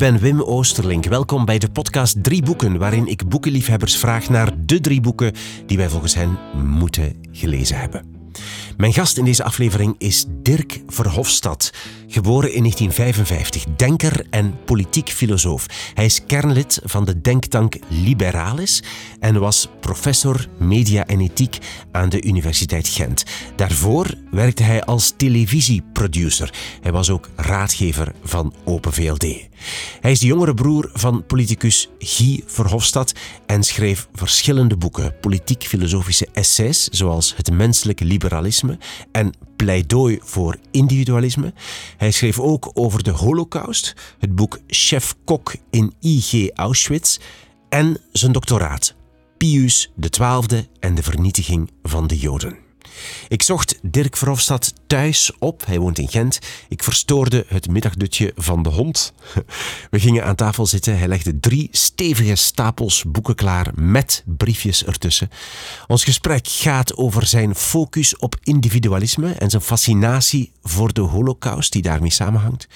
ben Wim Oosterlink. Welkom bij de podcast Drie Boeken, waarin ik boekenliefhebbers vraag naar de drie boeken die wij volgens hen moeten gelezen hebben. Mijn gast in deze aflevering is Dirk Verhofstadt, geboren in 1955, denker en politiek filosoof. Hij is kernlid van de denktank Liberalis en was professor media en ethiek aan de Universiteit Gent. Daarvoor werkte hij als televisieproducer. Hij was ook raadgever van Open VLD. Hij is de jongere broer van politicus Guy Verhofstadt en schreef verschillende boeken, politiek-filosofische essays zoals Het menselijke liberalisme en Pleidooi voor individualisme. Hij schreef ook over de Holocaust, het boek Chef-kok in IG Auschwitz en zijn doctoraat Pius XII en de vernietiging van de Joden. Ik zocht Dirk Verhofstadt thuis op. Hij woont in Gent. Ik verstoorde het middagdutje van de hond. We gingen aan tafel zitten. Hij legde drie stevige stapels boeken klaar met briefjes ertussen. Ons gesprek gaat over zijn focus op individualisme en zijn fascinatie voor de holocaust die daarmee samenhangt.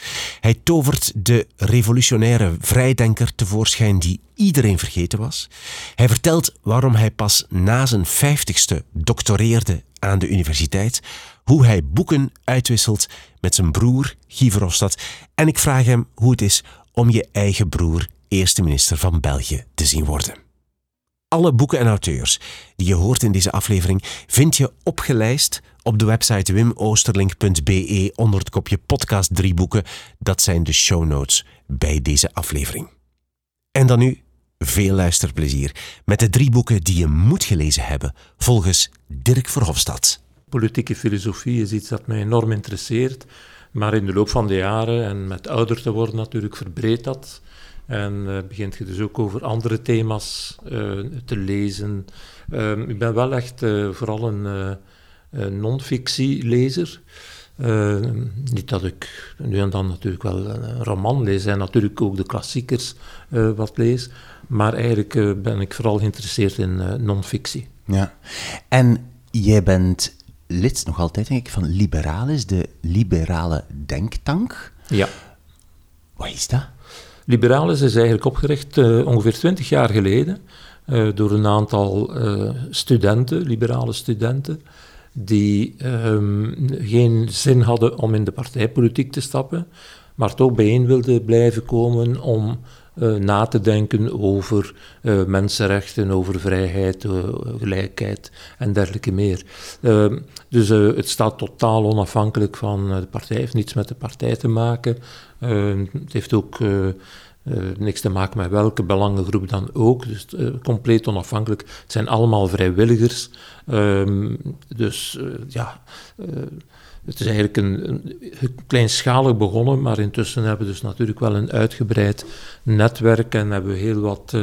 Hij tovert de revolutionaire vrijdenker tevoorschijn die iedereen vergeten was. Hij vertelt waarom hij pas na zijn vijftigste doctoreerde aan de universiteit, hoe hij boeken uitwisselt met zijn broer Guy Verhofstadt en ik vraag hem hoe het is om je eigen broer eerste minister van België te zien worden. Alle boeken en auteurs die je hoort in deze aflevering vind je opgelijst op de website wimoosterlink.be onder het kopje podcast drie boeken. Dat zijn de show notes bij deze aflevering. En dan nu veel luisterplezier met de drie boeken die je moet gelezen hebben, volgens Dirk Verhofstadt. Politieke filosofie is iets dat mij enorm interesseert, maar in de loop van de jaren en met ouder te worden natuurlijk verbreedt dat. En uh, begint je dus ook over andere thema's uh, te lezen. Uh, ik ben wel echt eh, vooral een non-fictie-lezer. Niet dat ik nu en dan natuurlijk wel een roman lees en natuurlijk ook de klassiekers wat lees. Maar eigenlijk uh, ben ik vooral geïnteresseerd in non-fictie. Ja. En jij bent lid nog altijd, denk ik, van Liberalis, de liberale denktank. Ja. Wat is dat? Liberalis is eigenlijk opgericht ongeveer twintig jaar geleden door een aantal studenten, liberale studenten, die um, geen zin hadden om in de partijpolitiek te stappen, maar toch bijeen wilden blijven komen om uh, na te denken over uh, mensenrechten, over vrijheid, uh, gelijkheid en dergelijke meer. Ehm, dus het staat totaal onafhankelijk van de partij, heeft niets met de partij te maken. Ehm, het heeft ook niks te maken met welke belangengroep dan ook. Dus compleet onafhankelijk. Het zijn allemaal vrijwilligers. Ehm, dus ja het is eigenlijk een, een, kleinschalig begonnen, maar intussen hebben we dus natuurlijk wel een uitgebreid netwerk en hebben we heel wat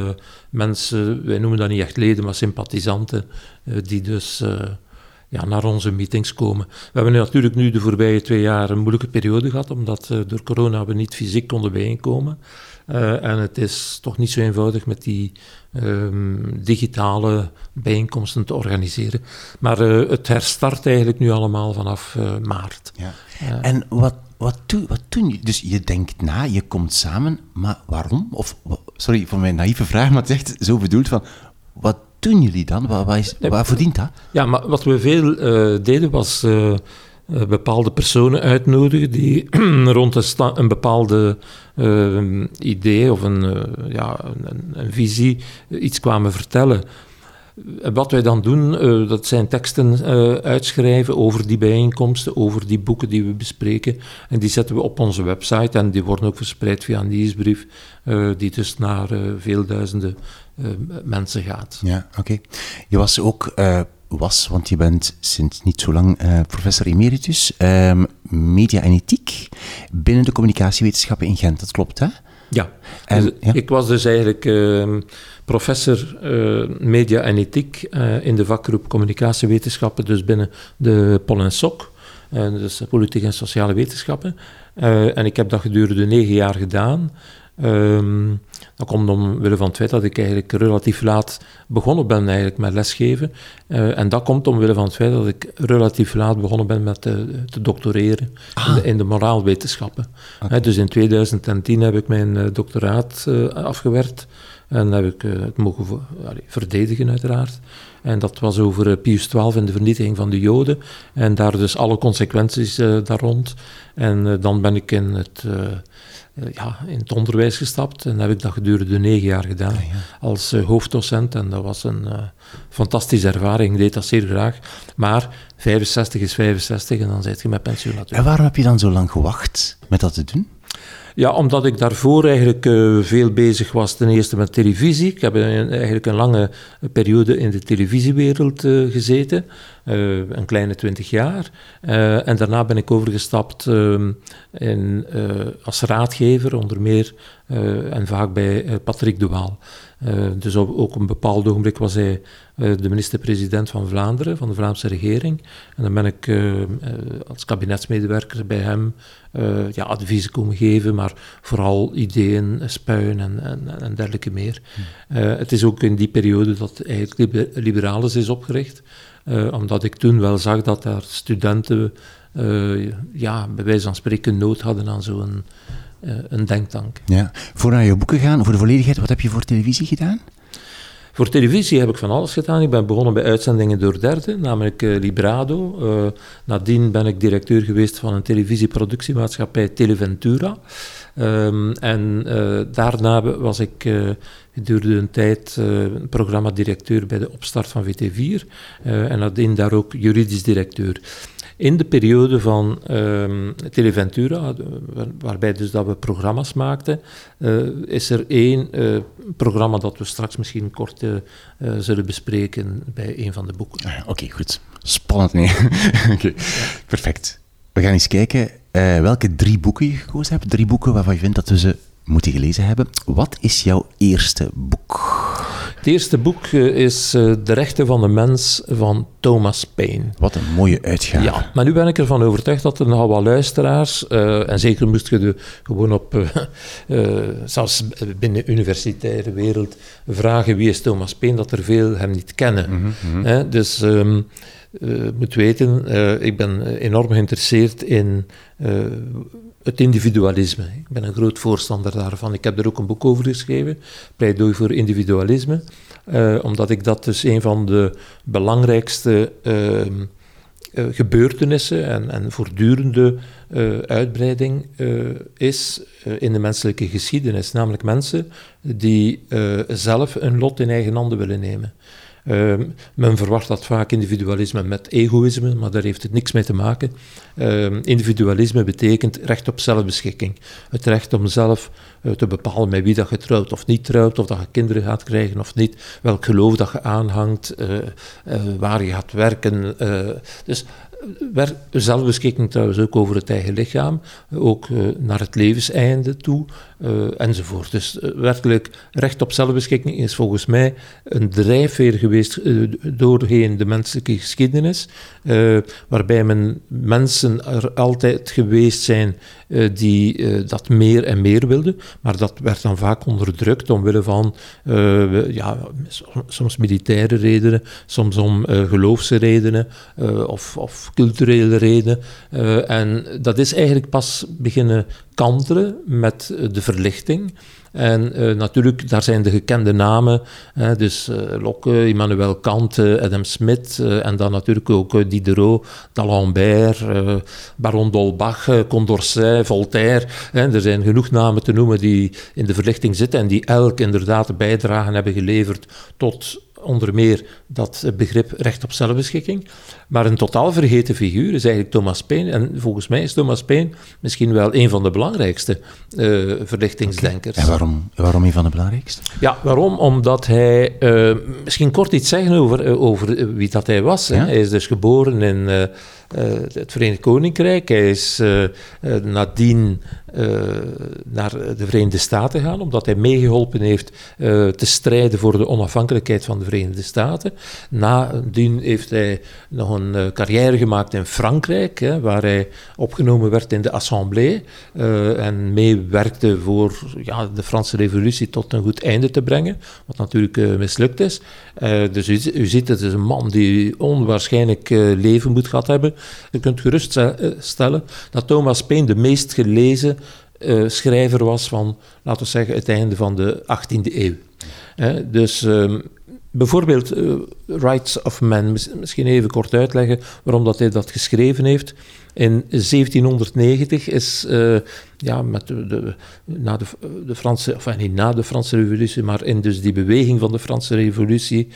mensen, wij noemen dat niet echt leden, maar sympathisanten, die dus ja, naar onze meetings komen. We hebben natuurlijk nu de voorbije twee jaar een moeilijke periode gehad, omdat door corona we niet fysiek konden bijeenkomen. Uh, en het is toch niet zo eenvoudig met die um, digitale bijeenkomsten te organiseren. Maar uh, het herstart eigenlijk nu allemaal vanaf uh, maart. Ja. en wat, wat, doe, wat doen jullie? Dus je denkt na, je komt samen, maar waarom? Of, sorry voor mijn naïeve vraag, maar het is echt zo bedoeld van, wat doen jullie dan? Waar, waar, is, waar verdient dat? Ja, maar wat we veel deden was bepaalde personen uitnodigen die rond een, bepaalde uh, idee of een, uh, ja, een, een, visie iets kwamen vertellen. Wat wij dan doen, dat zijn teksten uitschrijven over die bijeenkomsten, over die boeken die we bespreken. En die zetten we op onze website en die worden ook verspreid via een nieuwsbrief, die dus naar veel duizenden mensen gaat. Ja, oké. Je was ook was, want je bent sinds niet zo lang uh, professor emeritus um, media en ethiek binnen de communicatiewetenschappen in Gent. Dat klopt, hè? Ja, en, dus, ja? ik was dus eigenlijk uh, professor uh, media en ethiek uh, in de vakgroep communicatiewetenschappen, dus binnen de Pol en Sok, dus politieke en sociale wetenschappen. en ik heb dat gedurende negen jaar gedaan. Ehm, dat komt omwille van het feit dat ik eigenlijk relatief laat begonnen ben eigenlijk met lesgeven. Uh, en dat komt omwille van het feit dat ik relatief laat begonnen ben met te, te doctoreren in, Ah. de, in de moraalwetenschappen. Dus in 2010 heb ik mijn eh, doctoraat eh, afgewerkt. En heb ik eh, het mogen allee, verdedigen, uiteraard. En dat was over eh, Pius XII en de vernietiging van de Joden. En daar dus alle consequenties eh, daar rond. En eh, dan ben ik in het, eh, eh, ja, in het onderwijs gestapt. En heb ik dat gedurende negen jaar gedaan als eh, hoofddocent. En dat was een eh, fantastische ervaring. Ik deed dat zeer graag. Maar 65 is 65 en dan zit je met pensioen natuurlijk. En waarom heb je dan zo lang gewacht met dat te doen? Ja, omdat ik daarvoor eigenlijk eh, veel bezig was, ten eerste met televisie. Ik heb eigenlijk een lange periode in de televisiewereld eh, gezeten, eh, een kleine twintig jaar. En daarna ben ik overgestapt ehm, in, als raadgever, onder meer en vaak bij Patrick de Waal. Eh, dus op, ook op een bepaald ogenblik was hij eh, de minister-president van Vlaanderen, van de Vlaamse regering. En dan ben ik eh, als kabinetsmedewerker bij hem ja, adviezen komen geven, maar vooral ideeën, spuien en, en, en dergelijke meer. Eh, het is ook in die periode dat eigenlijk Liber- Liberalis is opgericht, omdat ik toen wel zag dat daar studenten ja, bij wijze van spreken nood hadden aan zo'n een denktank. Ja. Voor naar je boeken gaan, voor de volledigheid, wat heb je voor televisie gedaan? Voor televisie heb ik van alles gedaan. Ik ben begonnen bij uitzendingen door derden, namelijk eh, Librado. Eh, nadien ben ik directeur geweest van een televisieproductiemaatschappij Televentura. Ehm, en eh, daarna was ik eh, gedurende een tijd eh programmadirecteur bij de opstart van VT4. eh, en nadien daar ook juridisch directeur. In de periode van ehm, Televentura, waar- waarbij dus dat we programma's maakten, eh, is er één eh, programma dat we straks misschien kort eh, eh, zullen bespreken bij een van de boeken. Ah Oké, goed. Spannend, nee. Oké, perfect. We gaan eens kijken eh, welke drie boeken je gekozen hebt. Drie boeken waarvan je vindt dat we ze moeten gelezen hebben. Wat is jouw eerste boek? Het eerste boek eh, is eh, De Rechten van de Mens van Thomas Paine. Wat een mooie uitgave. Ja, maar nu ben ik ervan overtuigd dat er nogal wat luisteraars, eh, en zeker moest je de, gewoon op, zelfs binnen de universitaire wereld, vragen wie is Thomas Paine, dat er veel hem niet kennen. Hè, dus ehm, je moet weten, eh, ik ben eh, enorm geïnteresseerd in het individualisme. Ik ben een groot voorstander daarvan. Ik heb er ook een boek over geschreven, Pleidooi voor individualisme, omdat ik dat dus een van de belangrijkste ehm, eh, gebeurtenissen en, en voortdurende uitbreiding is in de menselijke geschiedenis. Namelijk mensen die zelf een lot in eigen handen willen nemen. Ehm, men verwacht dat vaak individualisme met egoïsme, maar daar heeft het niks mee te maken. Ehm, individualisme betekent recht op zelfbeschikking. Het recht om zelf eh, te bepalen met wie dat je trouwt of niet trouwt, of dat je kinderen gaat krijgen of niet, welk geloof dat je aanhangt, eh, eh, waar je gaat werken. dus zelfbeschikking trouwens ook over het eigen lichaam, ook naar het levenseinde toe, eh, enzovoort. Dus eh, werkelijk recht op zelfbeschikking is volgens mij een drijfveer geweest eh, doorheen de menselijke geschiedenis, waarbij men mensen er altijd geweest zijn die dat meer en meer wilden, maar dat werd dan vaak onderdrukt omwille van ja, som- soms militaire redenen, soms om geloofsredenen eh, of, of culturele redenen. En dat is eigenlijk pas beginnen kantelen met de verlichting. En eh, natuurlijk, daar zijn de gekende namen, hè, dus eh, Locke, Immanuel Kant, Adam Smith eh, en dan natuurlijk ook Diderot, d'Alembert, Baron d'Holbach, Condorcet, Voltaire. Hè, er zijn genoeg namen te noemen die in de verlichting zitten en die elk inderdaad bijdragen hebben geleverd tot onder meer dat begrip recht op zelfbeschikking. Maar een totaal vergeten figuur is eigenlijk Thomas Paine. En volgens mij is Thomas Paine misschien wel een van de belangrijkste eh, verlichtingsdenkers. En waarom, waarom een van de belangrijkste? Ja, waarom? Omdat hij... eh, misschien kort iets zeggen over, eh, over wie dat hij was. hè. Hij is dus geboren in eh, het Verenigd Koninkrijk. Hij is eh, eh, nadien naar de Verenigde Staten gegaan, omdat hij meegeholpen heeft te strijden voor de onafhankelijkheid van de Verenigde Staten. Nadien heeft hij nog een carrière gemaakt in Frankrijk, hè, waar hij opgenomen werd in de Assemblée en meewerkte voor ja, de Franse Revolutie tot een goed einde te brengen, wat natuurlijk mislukt is. dus u, u, ziet, het is een man die onwaarschijnlijk leven moet gehad hebben. Je kunt geruststellen dat Thomas Paine de meest gelezen uh, schrijver was van, laten we zeggen, het einde van de 18e eeuw. dus um, bijvoorbeeld uh, Rights of Man, misschien even kort uitleggen waarom dat hij dat geschreven heeft. In 1790 is, uh, ja, met de, na de, de Franse, enfin niet na de Franse revolutie, maar in dus die beweging van de Franse revolutie,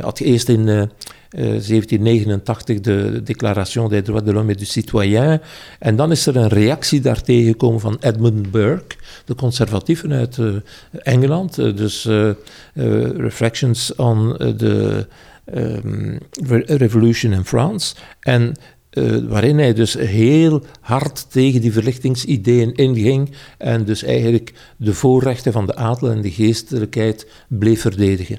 had je eerst in 1789 de Déclaration des droits de l'homme et du citoyen. En dan is er een reactie daartegen gekomen van Edmund Burke, de conservatieven uit uh, Engeland. Uh, dus uh, Reflections on the um, Revolution in France. En waarin hij dus heel hard tegen die verlichtingsideeën inging en dus eigenlijk de voorrechten van de adel en de geestelijkheid bleef verdedigen.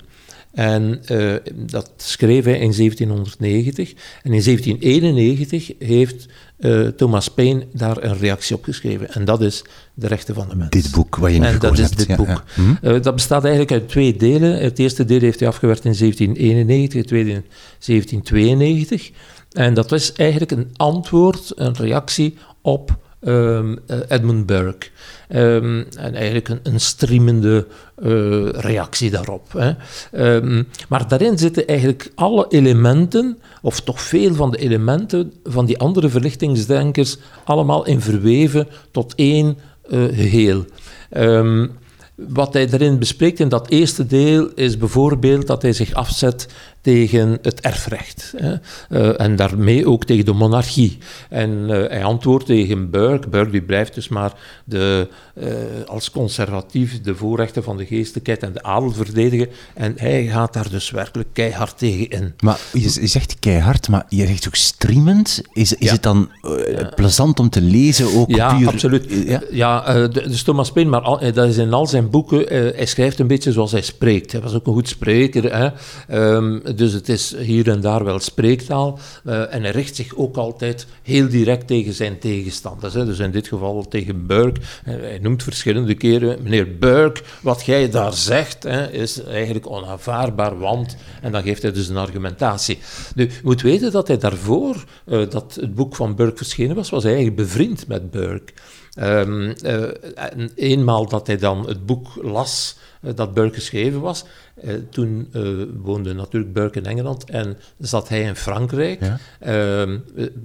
En uh, dat schreef hij in 1790. En in 1791 heeft uh, Thomas Paine daar een reactie op geschreven. En dat is De Rechten van de Mens. Dit boek wat je nu En dat is dit ja, boek. Ja. Hm? Uh, dat bestaat eigenlijk uit twee delen. Het eerste deel heeft hij afgewerkt in 1791, het tweede in 1792. En dat was eigenlijk een antwoord, een reactie op um, Edmund Burke. Um, en eigenlijk een, een streamende uh, reactie daarop. Hè. Um, maar daarin zitten eigenlijk alle elementen, of toch veel van de elementen van die andere verlichtingsdenkers, allemaal in verweven tot één uh, geheel. Wat hij daarin bespreekt in dat eerste deel is bijvoorbeeld dat hij zich afzet tegen het erfrecht. Hè. Uh, en daarmee ook tegen de monarchie. En uh, hij antwoordt tegen Burke. Burke die blijft dus maar de, uh, als conservatief de voorrechten van de geestelijkheid en de adel verdedigen. En hij gaat daar dus werkelijk keihard tegen in. Maar je, zegt keihard, maar je zegt ook streamend. Is, is ja. het dan ja. plezant om te lezen? Ook ja, puur, absoluut. Ja, ja dus Thomas Paine, maar al, dat is in al zijn boeken, hij schrijft een beetje zoals hij spreekt. Hij was ook een goed spreker. Hè. Um, dus het is hier en daar wel spreektaal. Uh, en hij richt zich ook altijd heel direct tegen zijn tegenstanders. Hè. Dus in dit geval tegen Burke. Hij noemt verschillende keren, meneer Burke, wat jij daar zegt hè, is eigenlijk onaanvaardbaar, want... En dan geeft hij dus een argumentatie. Nu, je moet weten dat hij daarvoor, uh, dat het boek van Burke verschenen was, was eigenlijk bevriend met Burke. En eenmaal dat hij dan het boek las dat Burke geschreven was. Uh, toen uh, woonde natuurlijk Burke in Engeland en zat hij in Frankrijk. Ja. Uh,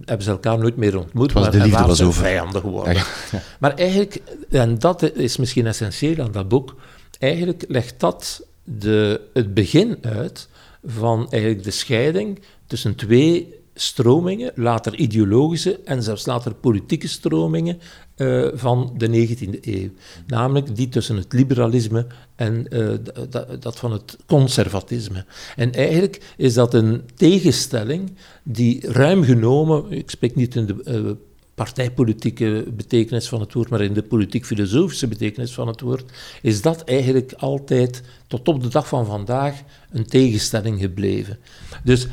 hebben ze elkaar nooit meer ontmoet, was maar de liefde was over. vijanden geworden. Ja, ja. Maar eigenlijk, en dat is misschien essentieel aan dat boek, eigenlijk legt dat de, het begin uit van eigenlijk de scheiding tussen twee stromingen, later ideologische en zelfs later politieke stromingen uh, van de 19e eeuw. Namelijk die tussen het liberalisme en uh, dat van het conservatisme. En eigenlijk is dat een tegenstelling die ruim genomen, ik spreek niet in de uh, partijpolitieke betekenis van het woord, maar in de politiek-filosofische betekenis van het woord, is dat eigenlijk altijd tot op de dag van vandaag een tegenstelling gebleven. Dus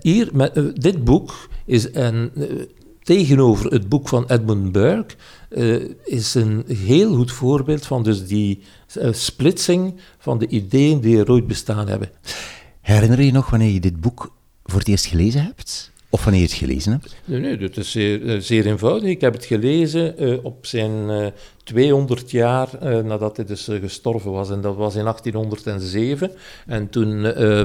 hier, met, uh, dit boek is een, uh, tegenover het boek van Edmund Burke, uh, is een heel goed voorbeeld van dus die splitsing van de ideeën die er ooit bestaan hebben. Herinner je nog wanneer je dit boek voor het eerst gelezen hebt? Of wanneer je het gelezen hebt? Nee, nee dat is zeer, zeer eenvoudig. Ik heb het gelezen op zijn 200 jaar uh, nadat hij dus uh, gestorven was. En dat was in 1807. En toen, uh,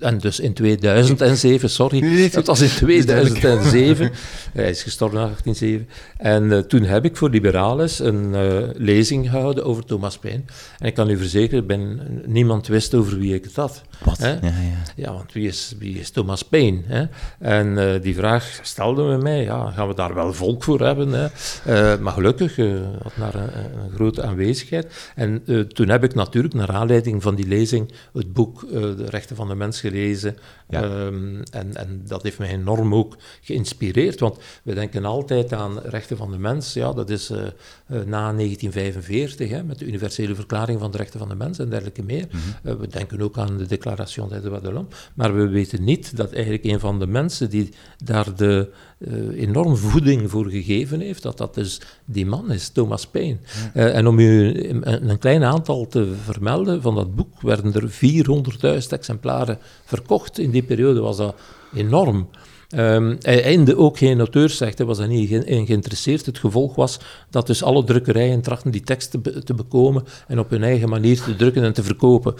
en dus in 2007, sorry, dat was in 2007. hij is gestorven in 1807. En toen heb ik voor Liberalis een lezing gehouden over Thomas Paine. En ik kan u verzekeren, ben, niemand wist over wie ik het had. Wat? Ja, ja. ja, want wie is, wie is Thomas Paine? Hè? En die vraag stelde me mij, ja, gaan we daar wel volk voor hebben? Hè? maar gelukkig, had daar een, een grote aanwezigheid. En uh, toen heb ik natuurlijk, naar aanleiding van die lezing, het boek uh, De Rechten van de Mens gelezen. Ja. Um, en, en dat heeft mij enorm ook geïnspireerd, want we denken altijd aan rechten van de mens. Ja, dat is uh, na 1945, hè, met de Universele Verklaring van de Rechten van de Mens en dergelijke meer. Mm -hmm. we denken ook aan de Declaration des droits de l'homme, maar we weten niet dat eigenlijk een van de mensen die daar de uh, enorm voeding voor gegeven heeft, dat dat dus die man is, Thomas Paine. Ja. Uh, en om u een, een, klein aantal te vermelden, van dat boek werden er 400.000 exemplaren verkocht. In die periode was dat enorm. Um, hij einde ook geen auteurs zegt, hij was daar niet in geïnteresseerd. Het gevolg was dat dus alle drukkerijen trachten die tekst te, be te bekomen en op hun eigen manier te drukken en te verkopen.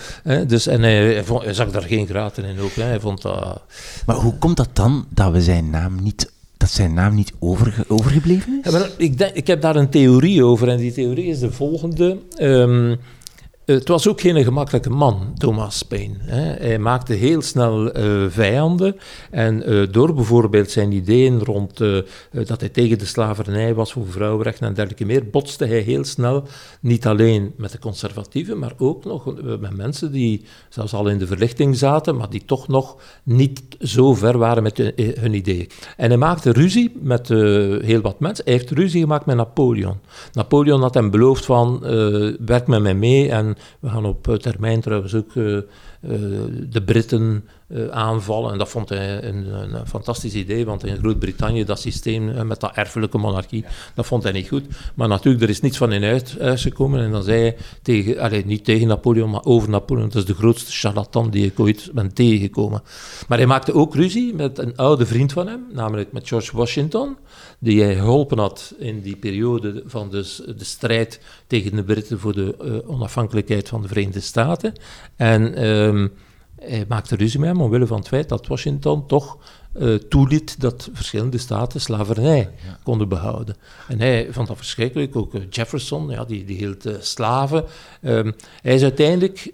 Dus, en hij, hij, vond, hij, zag daar geen graten in ook. Hij vond dat... Maar hoe komt dat dan dat we zijn naam niet dat zijn naam niet overge overgebleven is? Ja, ik, denk, ik heb daar een theorie over en die theorie is de volgende. Um, het was ook geen gemakkelijke man, Thomas Paine. Hij maakte heel snel uh, vijanden. En uh, door bijvoorbeeld zijn ideeën rond uh, dat hij tegen de slavernij was voor vrouwenrechten en dergelijke meer, botste hij heel snel niet alleen met de conservatieven, maar ook nog met mensen die zelfs al in de verlichting zaten, maar die toch nog niet zo ver waren met hun ideeën. En hij maakte ruzie met heel wat mensen. Hij heeft ruzie gemaakt met Napoleon. Napoleon had hem beloofd van, werk met mij mee en we gaan op termijn trouwens ook uh, uh, de Britten aanvallen. En dat vond hij een, een, fantastisch idee, want in Groot-Brittannië, dat systeem met dat erfelijke monarchie, dat vond hij niet goed. Maar natuurlijk, er is niets van in uit, gekomen. En dan zei hij, tegen, allez, niet tegen Napoleon, maar over Napoleon, dat is de grootste charlatan die ik ooit ben tegengekomen. Maar hij maakte ook ruzie met een oude vriend van hem, namelijk met George Washington, die hij geholpen had in die periode van dus de strijd tegen de Britten voor de uh, onafhankelijkheid van de Verenigde Staten. En um, hij maakte ruzie met hem omwille van het feit dat Washington toch uh, toeliet dat verschillende staten slavernij ja. konden behouden. En hij vond dat verschrikkelijk, ook uh, Jefferson, ja, die, die hield uh, slaven. Um, hij is uiteindelijk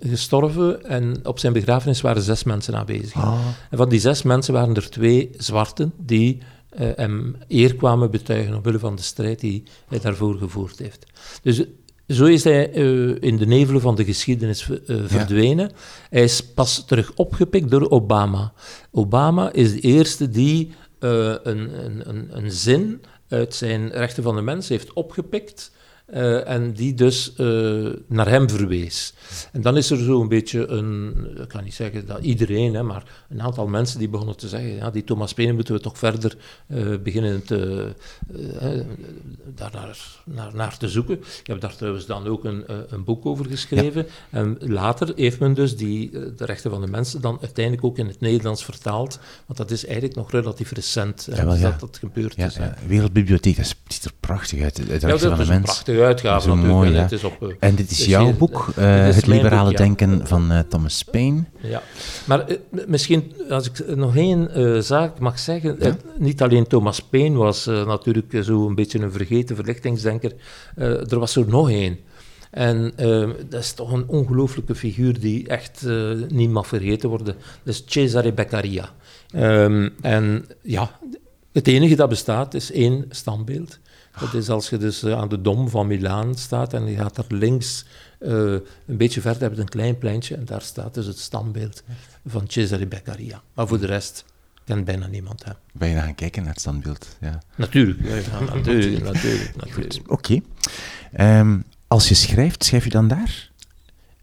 gestorven en op zijn begrafenis waren zes mensen aanwezig. Ah. En van die zes mensen waren er twee zwarten die hem eer kwamen betuigen omwille van de strijd die hij daarvoor gevoerd heeft. Dus zo is hij uh, in de nevelen van de geschiedenis uh, verdwenen. Ja. Hij is pas terug opgepikt door Obama. Obama is de eerste die uh, een, een, een, zin uit zijn rechten van de mens heeft opgepikt uh, en die dus uh, naar hem verwees. En dan is er zo een beetje een, ik kan niet zeggen dat iedereen, hè, maar een aantal mensen die begonnen te zeggen, ja, die Thomas Paine moeten we toch verder uh, beginnen te, daar naar, naar, naar, te zoeken. Ik heb daar trouwens dan ook een, een boek over geschreven. Ja. En later heeft men dus die, de rechten van de mensen dan uiteindelijk ook in het Nederlands vertaald, want dat is eigenlijk nog relatief recent ja, wel, dat dat gebeurd is. Wereldbibliotheek, dat ziet er prachtig uit, het rechten van de mensen uitgave Zo natuurlijk. Mooi, het is op, uh, en dit is dus jouw boek, uh, Het, het liberale boek, ja. denken van uh, Thomas Paine. Ja, maar misschien als ik nog één zaak mag zeggen. Ja? niet alleen Thomas Paine was natuurlijk zo een beetje een vergeten verlichtingsdenker. er was er nog één. En dat is toch een ongelooflijke figuur die echt niet mag vergeten worden. Dat is Cesare Beccaria. Um, en ja, het enige dat bestaat is één standbeeld. Dat is als je dus eh, aan de Dom van Milaan staat en je gaat er links uh, een beetje verder, heb je een klein pleintje en daar staat dus het standbeeld van Cesare Beccaria. Maar voor de rest kent bijna niemand hem. Ben je naar gaan kijken naar het standbeeld? Ja. Natuurlijk, ja, natuurlijk, natuurlijk, natuurlijk. Oké. Okay. Um, als je schrijft, schrijf je dan daar?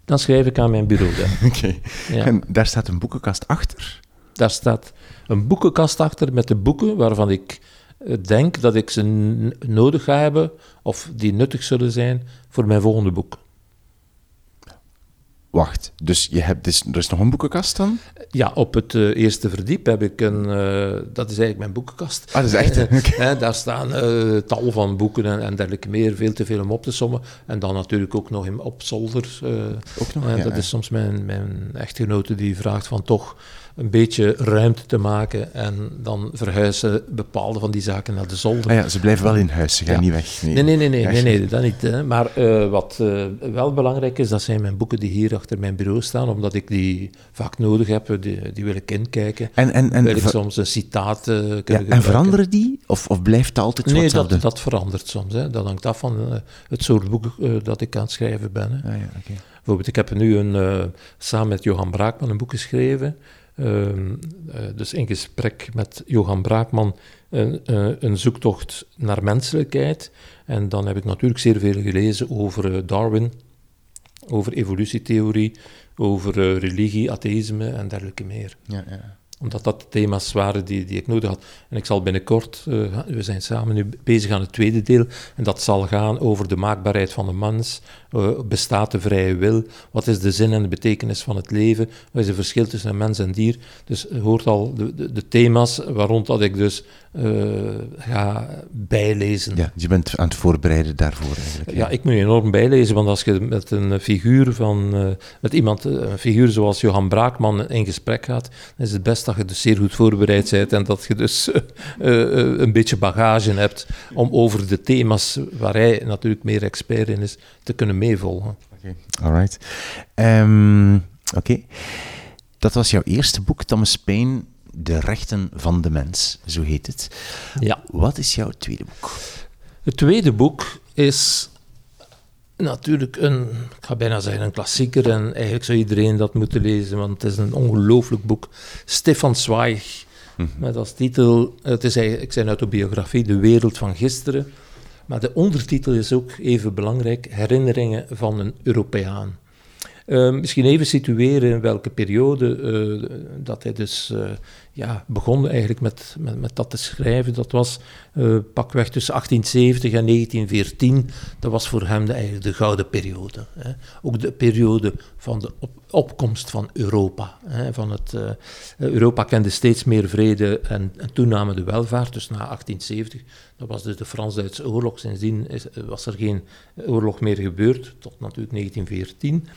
Dan schrijf ik aan mijn bureau. Oké. Okay. Ja. En daar staat een boekenkast achter? Daar staat een boekenkast achter met de boeken waarvan ik denk dat ik ze nodig ga hebben of die nuttig zullen zijn voor mijn volgende boek. Wacht, dus je hebt, dus, er is nog een boekenkast dan? Ja, op het uh, eerste verdiep heb ik een, uh, dat is eigenlijk mijn boekenkast. Ah, dat is echt? Okay. daar staan uh, tal van boeken en, en, dergelijke meer, veel te veel om op te sommen. En dan natuurlijk ook nog in, op zolder. ook nog, ja, Dat ja. is soms mijn, mijn echtgenote die vraagt van toch een beetje ruimte te maken en dan verhuizen bepaalde van die zaken naar de zolder. Ah ja, ze blijven wel in huis, ze gaan niet weg. Nee, nee, nee, nee, nee, nee, dat niet. Hè. Maar uh, wat uh, wel belangrijk is, dat zijn mijn boeken die hier achter mijn bureau staan, omdat ik die vaak nodig heb, die, die wil ik inkijken. En, en, en wil ik soms een citaat uh, ja, En veranderen die? Of, of blijft het altijd Nee, dat, dat verandert soms. Hè. Dat hangt af van het soort boek dat ik aan het schrijven ben. Hè. Ah, ja, okay. Bijvoorbeeld, ik heb nu een, samen met Johan Braakman een boek geschreven, Ehm, eh, dus in gesprek met Johan Braakman een, eh, een, zoektocht naar menselijkheid. En dan heb ik natuurlijk zeer veel gelezen over eh, Darwin, over evolutietheorie, over religie, atheïsme en dergelijke meer. Ja, ja omdat dat de thema's waren die, die ik nodig had. En ik zal binnenkort, uh, we zijn samen nu bezig aan het tweede deel, en dat zal gaan over de maakbaarheid van de mens. Uh, bestaat de vrije wil? Wat is de zin en de betekenis van het leven? Wat is het verschil tussen een mens en dier? Dus hoort al de, de, de thema's waarom dat ik dus uh, ga bijlezen. Ja, je bent aan het voorbereiden daarvoor eigenlijk. Ja, ik moet enorm bijlezen, want als je met een figuur van, met iemand, een figuur zoals Johan Braakman in gesprek gaat, dan is het best dat je dus zeer goed voorbereid bent en dat je dus uh, uh, een beetje bagage hebt om over de thema's waar hij natuurlijk meer expert in is, te kunnen meevolgen. Oké, okay. alright. Um, Oké. Dat was jouw eerste boek, Thomas Paine, De Rechten van de Mens, zo heet het. Ja. Wat is jouw tweede boek? Het tweede boek is natuurlijk een, ik ga bijna zeggen een klassieker en eigenlijk zou iedereen dat moeten lezen, want het is een ongelooflijk boek. Stefan Zweig, mhm. met als titel, het is eigenlijk zijn autobiografie, De Wereld van Gisteren, maar de ondertitel is ook even belangrijk, Herinneringen van een Europeaan. Uh, misschien even situeren in welke periode uh, dat hij dus uh, ja, begon eigenlijk met, met, met, dat te schrijven. Dat was pakweg tussen 1870 en 1914. Dat was voor hem de, eigenlijk de gouden periode. Hè. Ook de periode van de op, opkomst van Europa. Hè. Van het, Europa kende steeds meer vrede en, en toename de welvaart. Dus na 1870, dat was dus de Frans-Duitse oorlog. Sindsdien is, was er geen oorlog meer gebeurd, tot natuurlijk 1914.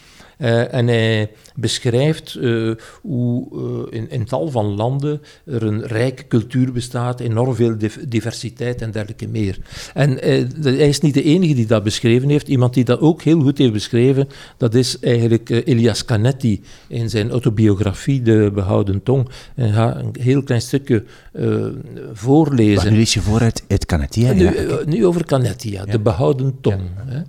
Uh, en hij beschrijft uh, hoe uh, in, in, tal van landen er een rijke cultuur bestaat, enorm veel diversiteit en dergelijke meer. En hij is niet de enige die dat beschreven heeft. Iemand die dat ook heel goed heeft beschreven, dat is eigenlijk Elias Canetti in zijn autobiografie De Behouden Tong. En gaat een heel klein stukje voorlezen. Maar nu lees je vooruit uit Canetti, hè? Nu, nu, over Canetti, ja. De Behouden Tong. Ja. Hè.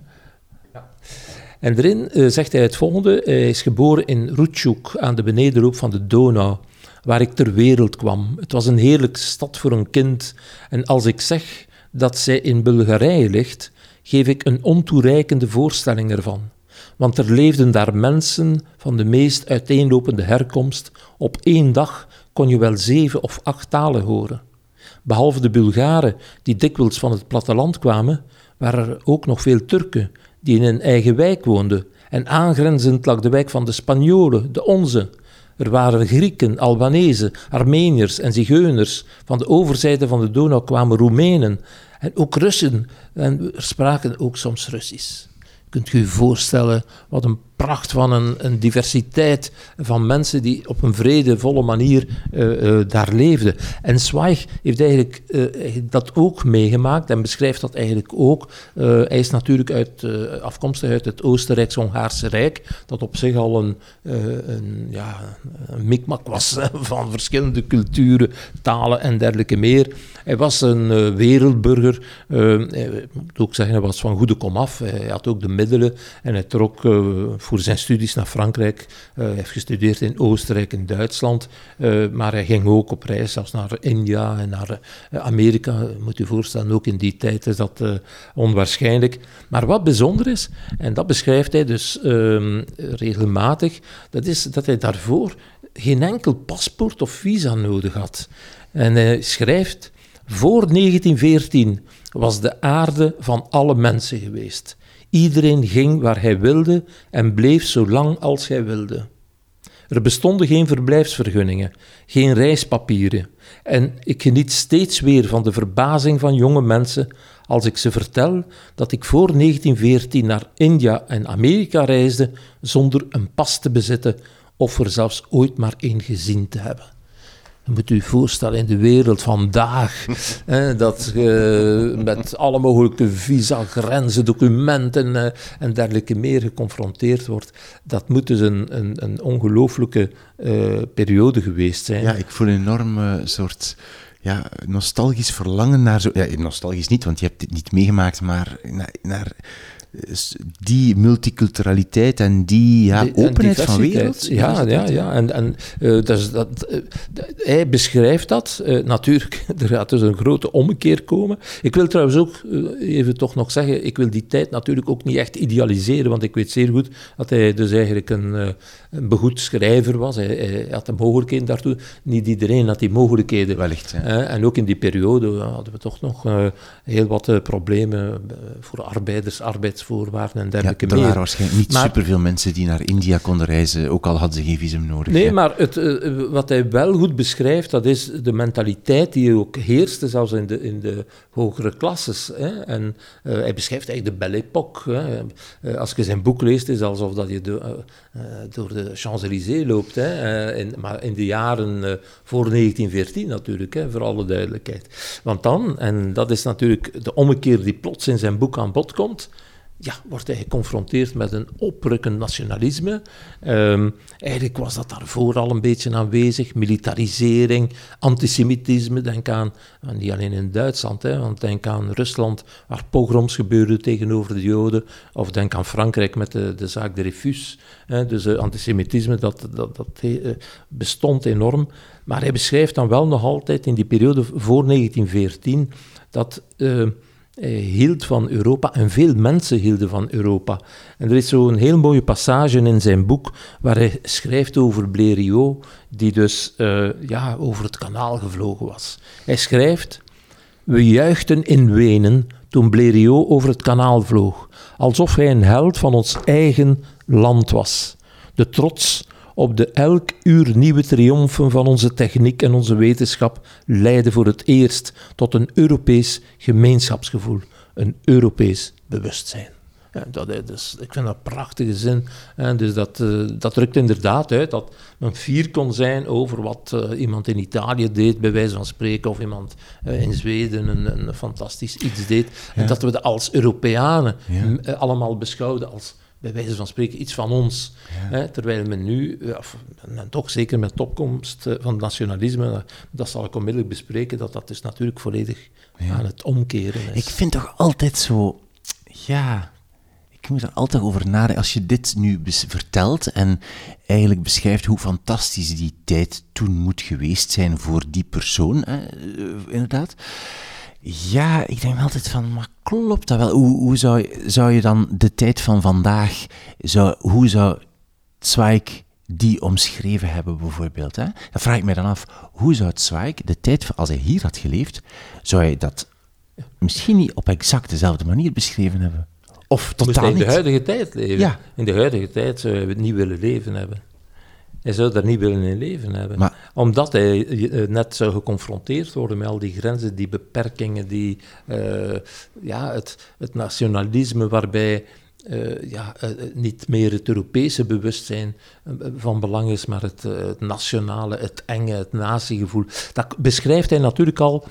En erin uh, zegt hij het volgende. Hij is geboren in Rutschuk aan de benedenloop van de Donau, waar ik ter wereld kwam. Het was een heerlijke stad voor een kind. En als ik zeg dat zij in Bulgarije ligt, geef ik een ontoereikende voorstelling ervan. Want er leefden daar mensen van de meest uiteenlopende herkomst. Op één dag kon je wel zeven of acht talen horen. Behalve de Bulgaren, die dikwijls van het platteland kwamen, waren er ook nog veel Turken die in een eigen wijk woonden. En aangrenzend lag de wijk van de Spanjolen, de onze. Er waren Grieken, Albanezen, Armeniërs en Zigeuners. Van de overzijde van de Donau kwamen Roemenen en ook Russen. En spraken ook soms Russisch. Kunt u je voorstellen wat een pracht van een, een, diversiteit van mensen die op een vredevolle manier uh, uh, daar leefden. En Zweig heeft eigenlijk uh, dat ook meegemaakt en beschrijft dat eigenlijk ook. hij is natuurlijk uit, afkomstig uit het Oostenrijks-Hongaarse Rijk, dat op zich al een, een, ja, een mikmak was van verschillende culturen, talen en dergelijke meer. Hij was een wereldburger, ik moet ook zeggen, hij was van goede komaf. Hij had ook de middelen en hij trok voor zijn studies naar Frankrijk. Hij heeft gestudeerd in Oostenrijk en Duitsland. Uh, maar hij ging ook op reis, zelfs naar India en naar uh, Amerika. Moet u voorstellen, ook in die tijd is dat onwaarschijnlijk. Maar wat bijzonder is, en dat beschrijft hij dus ehm, regelmatig, dat is dat hij daarvoor geen enkel paspoort of visa nodig had. En hij schrijft, voor 1914 was de aarde van alle mensen geweest. Iedereen ging waar hij wilde en bleef zo lang als hij wilde. Er bestonden geen verblijfsvergunningen, geen reispapieren. En ik geniet steeds weer van de verbazing van jonge mensen als ik ze vertel dat ik voor 1914 naar India en Amerika reisde zonder een pas te bezitten of er zelfs ooit maar één gezien te hebben. Je moet u voorstellen, in de wereld vandaag, hè, dat je met alle mogelijke visa, grenzen, documenten eh, en dergelijke meer geconfronteerd wordt. Dat moet dus een, een, een ongelooflijke eh, periode geweest zijn. Ja, ik voel een enorme soort ja, nostalgisch verlangen naar zo... Ja, nostalgisch niet, want je hebt dit niet meegemaakt, maar naar, naar die multiculturaliteit en die ja, openheid van wereld. Ja, ja, ja. En, en uh, dat, dat, uh, hij beschrijft dat. Uh, natuurlijk, er gaat dus een grote ommekeer komen. Ik wil trouwens ook even toch nog zeggen, ik wil die tijd natuurlijk ook niet echt idealiseren, want ik weet zeer goed dat hij dus eigenlijk een, een begoed schrijver was. Hij, hij, had de mogelijkheden daartoe. Niet iedereen had die mogelijkheden. Wellicht, En ook in die periode hadden we toch nog heel wat problemen voor arbeiders, arbeids arbeidsvoorwaarden en dergelijke ja, er waren waarschijnlijk niet superveel mensen die naar India konden reizen, ook al hadden ze geen visum nodig. Nee, maar het, wat hij wel goed beschrijft, dat is de mentaliteit die ook heerste, zelfs in de, in de hogere klasses. Hè. En uh, hij beschrijft eigenlijk de Belle Époque. Hè. Uh, als je zijn boek leest, is het alsof dat je de, door de Champs-Élysées loopt. Hè. In, maar in de jaren voor 1914 natuurlijk, hè, voor alle duidelijkheid. Want dan, en dat is natuurlijk de ommekeer die plots in zijn boek aan bod komt, ja, wordt hij geconfronteerd met een oprukkend nationalisme. Um, eigenlijk was dat daarvoor al een beetje aanwezig. Militarisering, antisemitisme. Denk aan, niet alleen in Duitsland, hè, want denk aan Rusland, waar pogroms gebeurden tegenover de Joden. Of denk aan Frankrijk met de, de zaak de Refus. Hè, dus uh, antisemitisme, dat, dat, dat uh, bestond enorm. Maar hij beschrijft dan wel nog altijd in die periode voor 1914 dat. Hij hield van Europa en veel mensen hielden van Europa. En er is zo'n heel mooie passage in zijn boek waar hij schrijft over Blériot, die dus uh, ja, over het kanaal gevlogen was. Hij schrijft: We juichten in Wenen toen Blériot over het kanaal vloog, alsof hij een held van ons eigen land was. De trots op de elk uur nieuwe triomfen van onze techniek en onze wetenschap leiden voor het eerst tot een Europees gemeenschapsgevoel, een Europees bewustzijn. Ja, dat, dus, ik vind dat een prachtige zin. Hè, dus dat, uh, dat drukt inderdaad uit dat men fier kon zijn over wat uh, iemand in Italië deed, bij wijze van spreken, of iemand uh, in Zweden een, een, fantastisch iets deed. Ja. En dat we dat als Europeanen ja. allemaal beschouwden als bij wijze van spreken iets van ons. Ja. Hè, terwijl men nu, en toch zeker met opkomst eh, van het nationalisme, dat zal ik onmiddellijk bespreken, dat dat dus natuurlijk volledig ja. aan het omkeren is. Ik vind toch altijd zo, ja, ik moet er altijd over nadenken. Als je dit nu vertelt en eigenlijk beschrijft hoe fantastisch die tijd toen moet geweest zijn voor die persoon, hè, eh, inderdaad ja, ik denk altijd van, maar klopt dat wel? Hoe, hoe zou, zou je dan de tijd van vandaag, zou, hoe zou Zweig die omschreven hebben bijvoorbeeld? Hè? Dan vraag ik me dan af, hoe zou Zweig de tijd, als hij hier had geleefd, zou hij dat misschien niet op exact dezelfde manier beschreven hebben? Of totaal in de huidige tijd leven. Ja. In de huidige tijd zou hij het niet willen leven hebben. Hij zou daar niet willen in leven hebben. Omdat hij eh, net zou geconfronteerd worden met al die grenzen, die beperkingen, die, uh, ja, het, het nationalisme waarbij uh, ja, uh, niet meer het Europese bewustzijn van belang is, maar het, nationale, het enge, het natiegevoel. Dat beschrijft hij natuurlijk al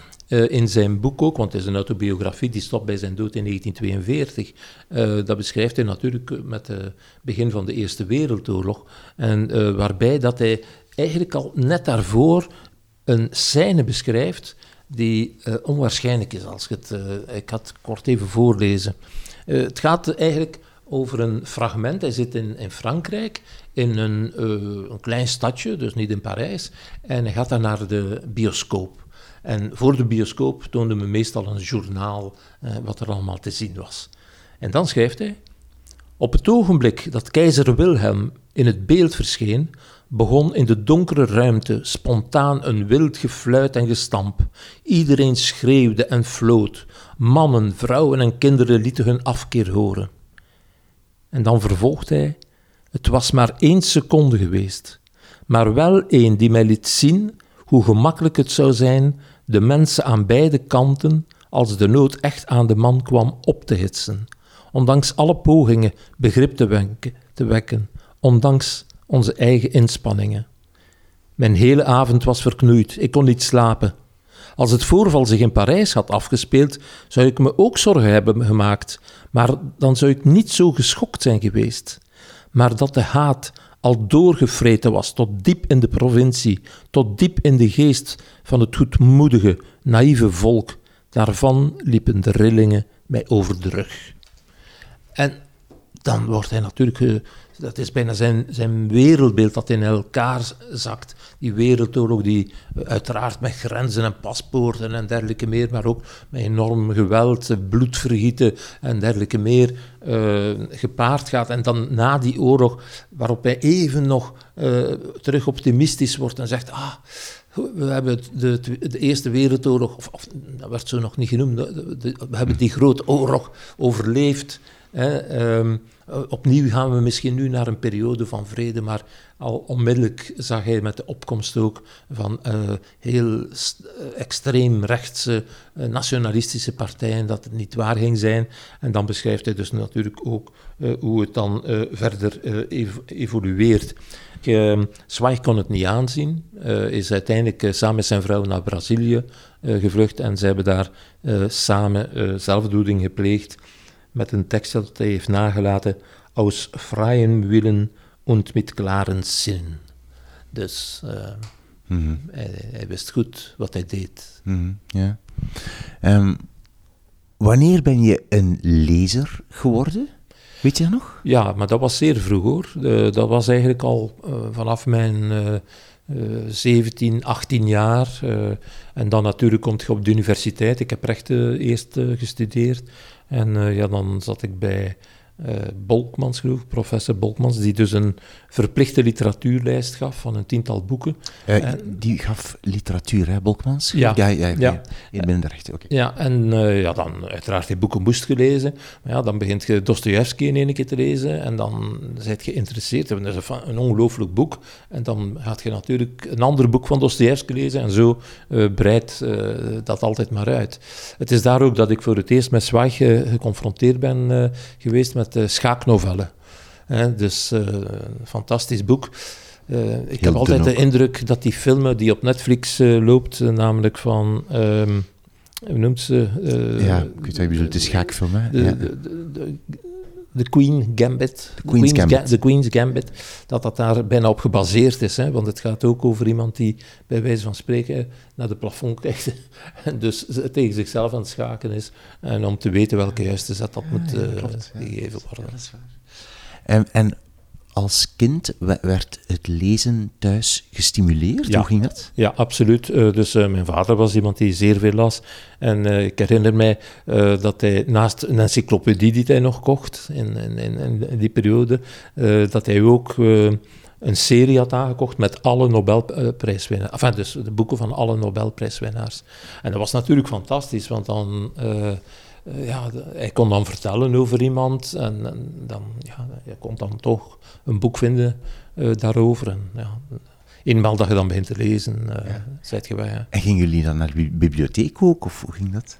in zijn boek ook, want het is een autobiografie die stopt bij zijn dood in 1942. Uh, dat beschrijft hij natuurlijk met het begin van de Eerste Wereldoorlog. En waarbij dat hij eigenlijk al net daarvoor een scène beschrijft die onwaarschijnlijk is. Als ik, het, ik had kort even voorlezen. Het gaat eigenlijk over een fragment. Hij zit in, in Frankrijk, in een, een klein stadje, dus niet in Parijs. En hij gaat daar naar de bioscoop. En voor de bioscoop toonde me meestal een journaal eh, wat er allemaal te zien was. En dan schrijft hij: Op het ogenblik dat keizer Wilhelm in het beeld verscheen, begon in de donkere ruimte spontaan een wild gefluit en gestamp. Iedereen schreeuwde en floot. Mannen, vrouwen en kinderen lieten hun afkeer horen. En dan vervolgt hij: Het was maar één seconde geweest, maar wel één die mij liet zien hoe gemakkelijk het zou zijn de mensen aan beide kanten, als de nood echt aan de man kwam, op te hitsen. Ondanks alle pogingen begrip te, wenken, te wekken, ondanks onze eigen inspanningen. Mijn hele avond was verknoeid, ik kon niet slapen. Als het voorval zich in Parijs had afgespeeld, zou ik me ook zorgen hebben gemaakt, maar dan zou ik niet zo geschokt zijn geweest. Maar dat de haat al doorgevreten was tot diep in de provincie, tot diep in de geest van het goedmoedige, naïeve volk, daarvan liepen de rillingen mij over de rug. En dan wordt hij natuurlijk, dat is bijna zijn, zijn wereldbeeld dat in elkaar zakt. Die wereldoorlog die uiteraard met grenzen en paspoorten en dergelijke meer, maar ook met enorm geweld, bloedvergieten en dergelijke meer gepaard gaat. En dan na die oorlog, waarop hij even nog terug optimistisch wordt en zegt, ah, we hebben de, de, Eerste Wereldoorlog, of, dat werd zo nog niet genoemd, we hebben die grote oorlog overleefd. Hè, um, opnieuw gaan we misschien nu naar een periode van vrede, maar al onmiddellijk zag hij met de opkomst ook van uh, heel extreem rechtse nationalistische partijen dat het niet waar ging zijn. En dan beschrijft hij dus natuurlijk ook hoe het dan verder ev evolueert. Zweig kon het niet aanzien, is uiteindelijk samen met zijn vrouw naar Brazilië gevlucht en ze hebben daar samen zelfdoeding gepleegd met een tekst dat hij heeft nagelaten, aus freien Willen und mit klaren Sinn. Dus uh, mm -hmm. hij, hij, wist goed wat hij deed. Mm -hmm, ja. um, wanneer ben je een lezer geworden? Weet je dat nog? Ja, maar dat was zeer vroeg hoor. Uh, dat was eigenlijk al uh, vanaf mijn uh, 17, 18 jaar. en dan natuurlijk komt je op de universiteit. Ik heb rechten eerst gestudeerd. En uh, ja, dan zat ik bij uh, Bolkmans, geloof professor Bolkmans, die dus een verplichte literatuurlijst gaf van een tiental boeken. Uh, en, die gaf literatuur, hè, Bolkmans? Ja. Ja, ja, ja. in binnenrecht, oké. Ja, en uh, ja, dan uiteraard die boeken moest gelezen. Maar ja, dan begint je Dostoevsky in één keer te lezen en dan ben je geïnteresseerd. Dat is een, een ongelooflijk boek. En dan gaat je natuurlijk een ander boek van Dostoevsky lezen en zo breidt dat altijd maar uit. Het is daar ook dat ik voor het eerst met Zweig geconfronteerd ben geweest met met schaaknovellen. dus een fantastisch boek. Uh, ik heb altijd de indruk dat die film die op Netflix loopt, namelijk van. Um, hoe noemt ze? ja, ik weet niet, is schaakfilm. Hè? De, Queen Gambit. De Queen's, Queen's Gambit. Ga, Queen's Gambit. Dat dat daar bijna op gebaseerd is. Hè? Want het gaat ook over iemand die bij wijze van spreken naar de plafond kijkt. en dus tegen zichzelf aan het schaken is. En om te weten welke juiste zet dat moet uh, klopt, gegeven worden. Ja, dat is waar. En, en als kind werd het lezen thuis gestimuleerd? Ja. Hoe ging dat? Ja, absoluut. Uh, dus uh, mijn vader was iemand die zeer veel las. En uh, ik herinner mij dat hij naast een encyclopedie die hij nog kocht in, in, in, in die periode, dat hij ook een serie had aangekocht met alle Nobelprijswinnaars. Enfin, dus de boeken van alle Nobelprijswinnaars. En dat was natuurlijk fantastisch, want dan ja, hij kon dan vertellen over iemand en, en dan, ja, je kon dan toch een boek vinden uh, daarover. En, ja, eenmaal dat je dan begint te lezen, uh, ja. je bij. En gingen jullie dan naar de bibliotheek ook, of hoe ging dat?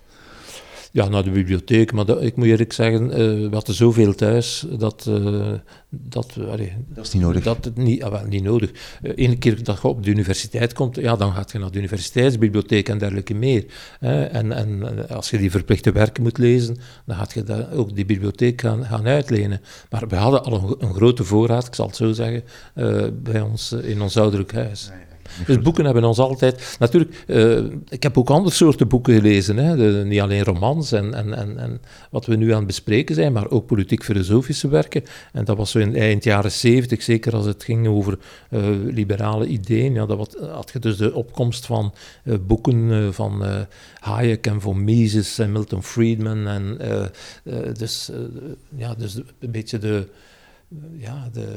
Ja, naar de bibliotheek, maar dat, ik moet eerlijk zeggen, uh, we hadden zoveel thuis dat... Uh, dat, allee, dat is niet nodig. Dat het niet, ah, wel, niet nodig. Eén keer dat je op de universiteit komt, ja, dan gaat je naar de universiteitsbibliotheek en dergelijke meer. Hè. En, en als je die verplichte werken moet lezen, dan gaat je daar ook die bibliotheek gaan, gaan uitlenen. Maar we hadden al een, een grote voorraad, ik zal het zo zeggen, bij ons in ons ouderlijk huis. Nee. Dus boeken hebben ons altijd... Natuurlijk, uh, ik heb ook andere soorten boeken gelezen. Hè? Niet alleen romans en, en, en, en, wat we nu aan het bespreken zijn, maar ook politiek-filosofische werken. En dat was zo in eind jaren zeventig, zeker als het ging over uh, liberale ideeën. Ja, dat wat, had je dus de opkomst van uh, boeken van Hayek en von Mises en Milton Friedman. En, dus, ja, dus een beetje de... ja, de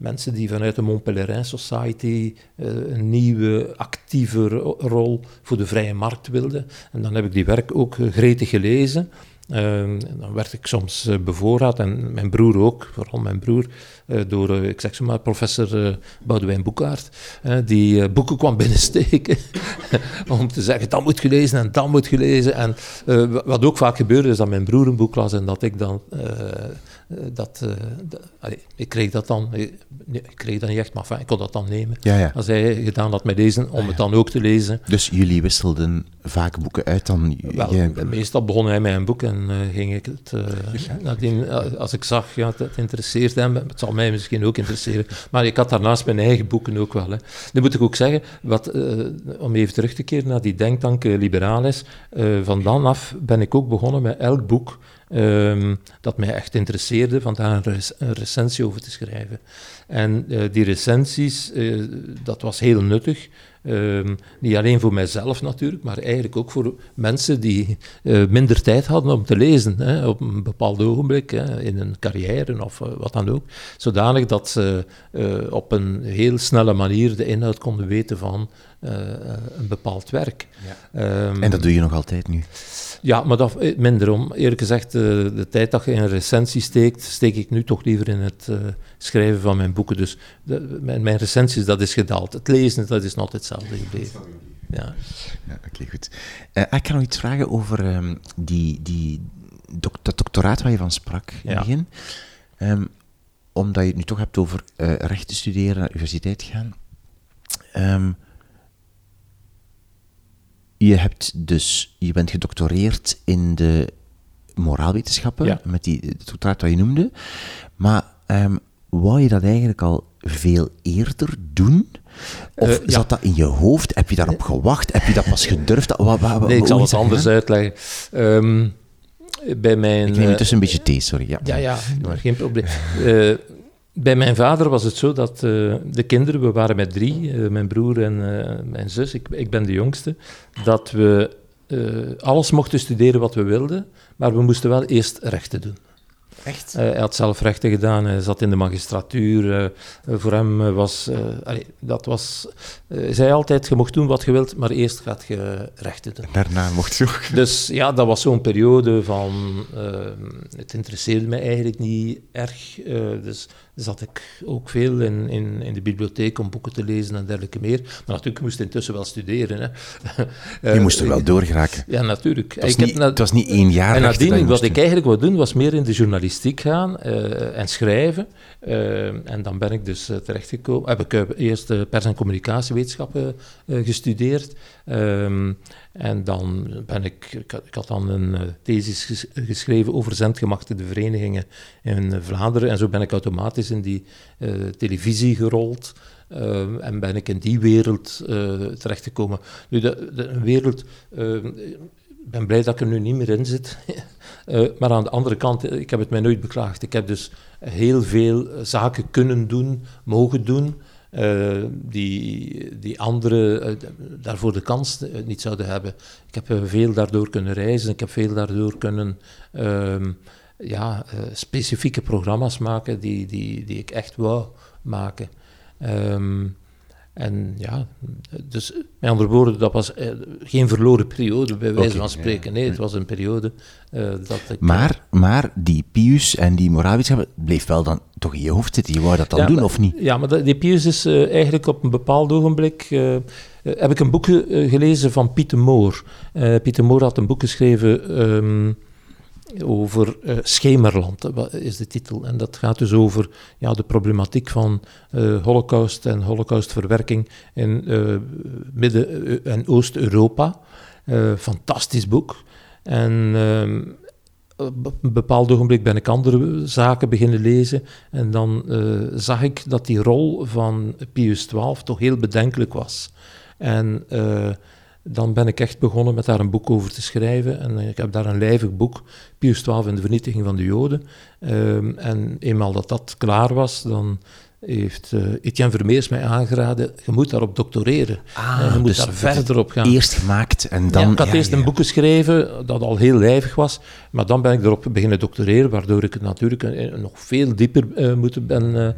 mensen die vanuit de Mont Pelerin Society uh, een nieuwe, actieve rol voor de vrije markt wilden. En dan heb ik die werk ook gretig gelezen. Ehm, dan werd ik soms uh, bevoorraad en mijn broer ook, vooral mijn broer, uh, door, uh, ik zeg zo maar, professor Boudewijn Boekaert, die boeken kwam binnensteken om te zeggen, dat moet gelezen en dat moet gelezen. En wat ook vaak gebeurde, is dat mijn broer een boek las en dat ik dan eh, dat, ik kreeg dat dan, ik, ik, kreeg dat niet echt, maar enfin, ik kon dat dan nemen. Ja, ja. Als hij gedaan had met lezen, om ah, het dan ook te lezen. Dus jullie wisselden vaak boeken uit dan? Wel, meestal begon hij met een boek en uh, ging ik het, nadien, als ik zag, ja, het, interesseert hem, het zal mij misschien ook interesseren, maar ik had daarnaast mijn eigen boeken ook wel. Hè. Nu moet ik ook zeggen, wat, om even terug te keren naar die denktank Liberalis, van dan af ben ik ook begonnen met elk boek um, dat mij echt interesseerde, van daar een, een, recensie over te schrijven. En uh, die recensies, uh, dat was heel nuttig. Um, niet alleen voor mijzelf natuurlijk, maar eigenlijk ook voor mensen die uh, minder tijd hadden om te lezen hè, op een bepaald ogenblik, hè, in een carrière of wat dan ook. Zodanig dat ze op een heel snelle manier de inhoud konden weten van een bepaald werk. Ja. Um, en dat doe je nog altijd nu? Ja, maar dat eh, minder om. Eerlijk gezegd, de, eh, de tijd dat je in een recensie steekt, steek ik nu toch liever in het uh, schrijven van mijn boeken. Dus de, mijn, mijn, recensies, dat is gedaald. Het lezen, dat is nog hetzelfde gebleven. Ja. ja Oké, goed. Uh, ik kan nog iets vragen over um, die, die doc dat doctoraat waar je van sprak in het begin. Um, omdat je het nu toch hebt over uh, rechten studeren, naar de universiteit gaan. Um, je, hebt dus, je bent gedoctoreerd in de moraalwetenschappen, met die doctoraat wat je noemde. Maar um, wou je dat eigenlijk al veel eerder doen? Of uh, zat dat in je hoofd? Heb je daarop gewacht? Heb je dat pas gedurfd? Wat, wat, nee, ik zal het anders uitleggen. Um, bij mijn, ik neem intussen een beetje thee, sorry. Ja, ja, geen probleem. Uh, bij mijn vader was het zo dat uh, de kinderen, we waren met drie, uh, mijn broer en uh, mijn zus, ik, ik, ben de jongste, dat we alles mochten studeren wat we wilden, maar we moesten wel eerst rechten doen. Echt? hij had zelf rechten gedaan, hij zat in de magistratuur. voor hem was, allee, dat was, zei altijd, je mocht doen wat je wilt, maar eerst gaat je rechten doen. Daarna mocht je ook. Dus ja, dat was zo'n periode van, het interesseerde mij eigenlijk niet erg, dus zat ik ook veel in, in, in de bibliotheek om boeken te lezen en dergelijke meer. Maar natuurlijk moest ik intussen wel studeren. Hè. Je moest er wel doorgeraken. Ja, natuurlijk. Het was, niet, het was niet één jaar. En nadien, wat ik eigenlijk wou doen, was meer in de journalistiek gaan uh, en schrijven. Uh, en dan ben ik dus terechtgekomen. Heb ik eerst pers- en communicatiewetenschappen gestudeerd. Um, en dan ben ik, ik, had dan een uh, thesis geschreven over zendgemachtigde verenigingen in Vlaanderen. En zo ben ik automatisch in die uh, televisie gerold. Uh, en ben ik in die wereld terechtgekomen. Nu, de, de wereld, ik ben blij dat ik er nu niet meer in zit. maar aan de andere kant, ik heb het mij nooit beklaagd. Ik heb dus heel veel zaken kunnen doen, mogen doen. Uh, die, die anderen uh, daarvoor de kans uh, niet zouden hebben. Ik heb veel daardoor kunnen reizen, ik heb veel daardoor kunnen ehm, ja, specifieke programma's maken die, die, die ik echt wou maken. Um, en ja, dus met andere woorden, dat was eh, geen verloren periode, bij wijze van spreken. Nee, het was een periode uh, dat ik... Maar, maar die Pius en die moraalwetenschap bleef wel dan toch in je hoofd zitten. Je wou dat dan doen, of niet? Ja, maar die Pius is uh, eigenlijk op een bepaald ogenblik... heb ik een boek gelezen van Pieter Moor. Pieter Moor had een boek geschreven... Um, over uh, Schemerland, is de titel. En dat gaat dus over ja, de problematiek van uh, holocaust en holocaustverwerking in uh, Midden- en Oost-Europa. fantastisch boek. En ehm, op een bepaald ogenblik ben ik andere zaken beginnen lezen. En dan zag ik dat die rol van Pius XII toch heel bedenkelijk was. En dan ben ik echt begonnen met daar een boek over te schrijven. En ik heb daar een lijvig boek, Pius XII en de vernietiging van de Joden. Ehm, en eenmaal dat dat klaar was, dan heeft uh, Etienne Vermeers mij aangeraden, je moet daarop doctoreren. Ah, je moet dus daar verder op gaan. Eerst gemaakt en dan... Ja, ik had eerst een boek geschreven dat al heel lijvig was, maar dan ben ik erop beginnen doctoreren, waardoor ik natuurlijk nog veel dieper uh, moet ben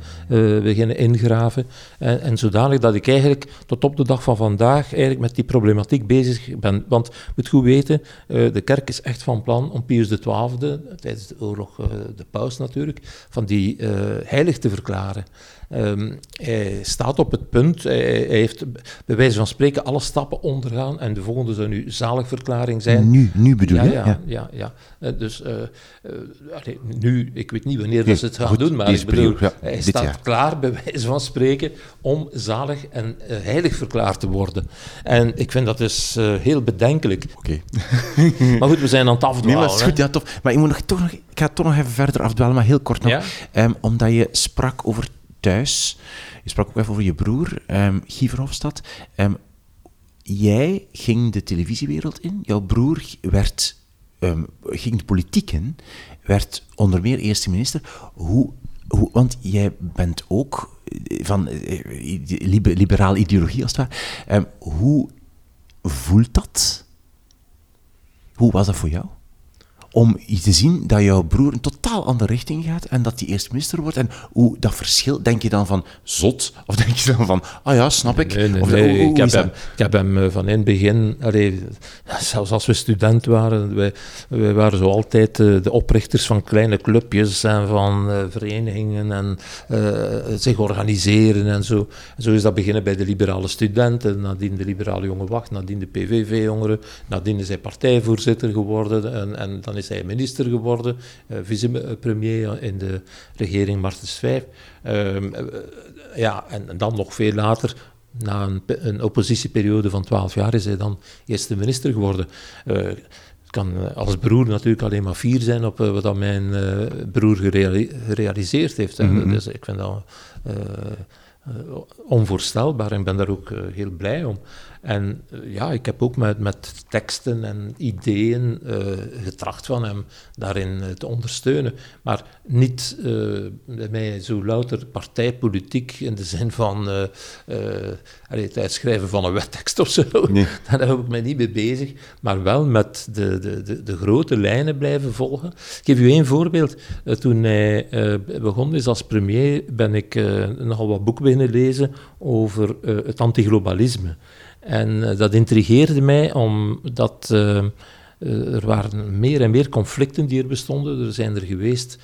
beginnen ingraven. En, en zodanig dat ik eigenlijk tot op de dag van vandaag eigenlijk met die problematiek bezig ben. Want moet goed weten, de kerk is echt van plan om Pius XII, tijdens de oorlog, de paus natuurlijk, van die heilig te verklaren. Um, hij staat op het punt, hij, heeft bij wijze van spreken alle stappen ondergaan en de volgende zou nu zaligverklaring zijn. Nu, nu bedoel je? Ja, ja, ja. ja, uh, dus uh, uh, nu, ik weet niet wanneer nee, ze het gaan goed, doen, maar ik bedoel, ja, hij staat jaar. klaar bij wijze van spreken om zalig en heilig verklaard te worden. En ik vind dat dus heel bedenkelijk. Oké. Okay. maar goed, we zijn aan het afdwalen. Nee, maar is goed, ja, tof. Maar ik, moet nog, toch nog, ik ga toch nog even verder afdwalen, maar heel kort nog. Um, omdat je sprak over thuis. Je sprak ook even over je broer, um, Guy Verhofstadt. Um, jij ging de televisiewereld in. Jouw broer werd, um, ging de politiek in, werd onder meer eerste minister. Hoe, hoe, want jij bent ook van uh, liberale ideologie als het ware. hoe voelt dat? Hoe was dat voor jou? Om te zien dat jouw broer een totaal andere richting gaat en dat hij eerst minister wordt. En hoe dat verschil, denk je dan van zot? Of denk je dan van, ah ja, snap ik? Nee, of, nee, ik, heb hem, ik heb hem eh, van in het begin, allee, zelfs als we student waren, wij, wij waren zo altijd uh, de oprichters van kleine clubjes en van uh, verenigingen en uh, zich organiseren en zo. En zo is dat beginnen bij de liberale studenten, nadien de liberale jonge wacht, nadien de PVV-jongeren, nadien is hij partijvoorzitter geworden en, en dan is is hij minister geworden, uh, vicepremier in de regering Martens V. Ehm, eh, ja, en, dan nog veel later, na een, een, oppositieperiode van twaalf jaar, is hij dan eerste minister geworden. Uh, kan als broer natuurlijk alleen maar fier zijn op wat mijn broer gerealiseerd heeft. Mm Dus ik vind dat onvoorstelbaar en ben daar ook heel blij om. En eh, ja, ik heb ook met, met teksten en ideeën uh, getracht van hem daarin eh, te ondersteunen. Maar niet bij mij zo louter partijpolitiek in de zin van het uitschrijven van een wettekst of zo. Nee. Daar heb ik mij niet mee bezig. Maar wel met de, de, de, de grote lijnen blijven volgen. Ik geef u één voorbeeld. toen hij begon is als premier, ben ik nogal wat boeken beginnen lezen over het antiglobalisme. En eh, dat intrigeerde mij omdat uh, er waren meer en meer conflicten die er bestonden. Er zijn er geweest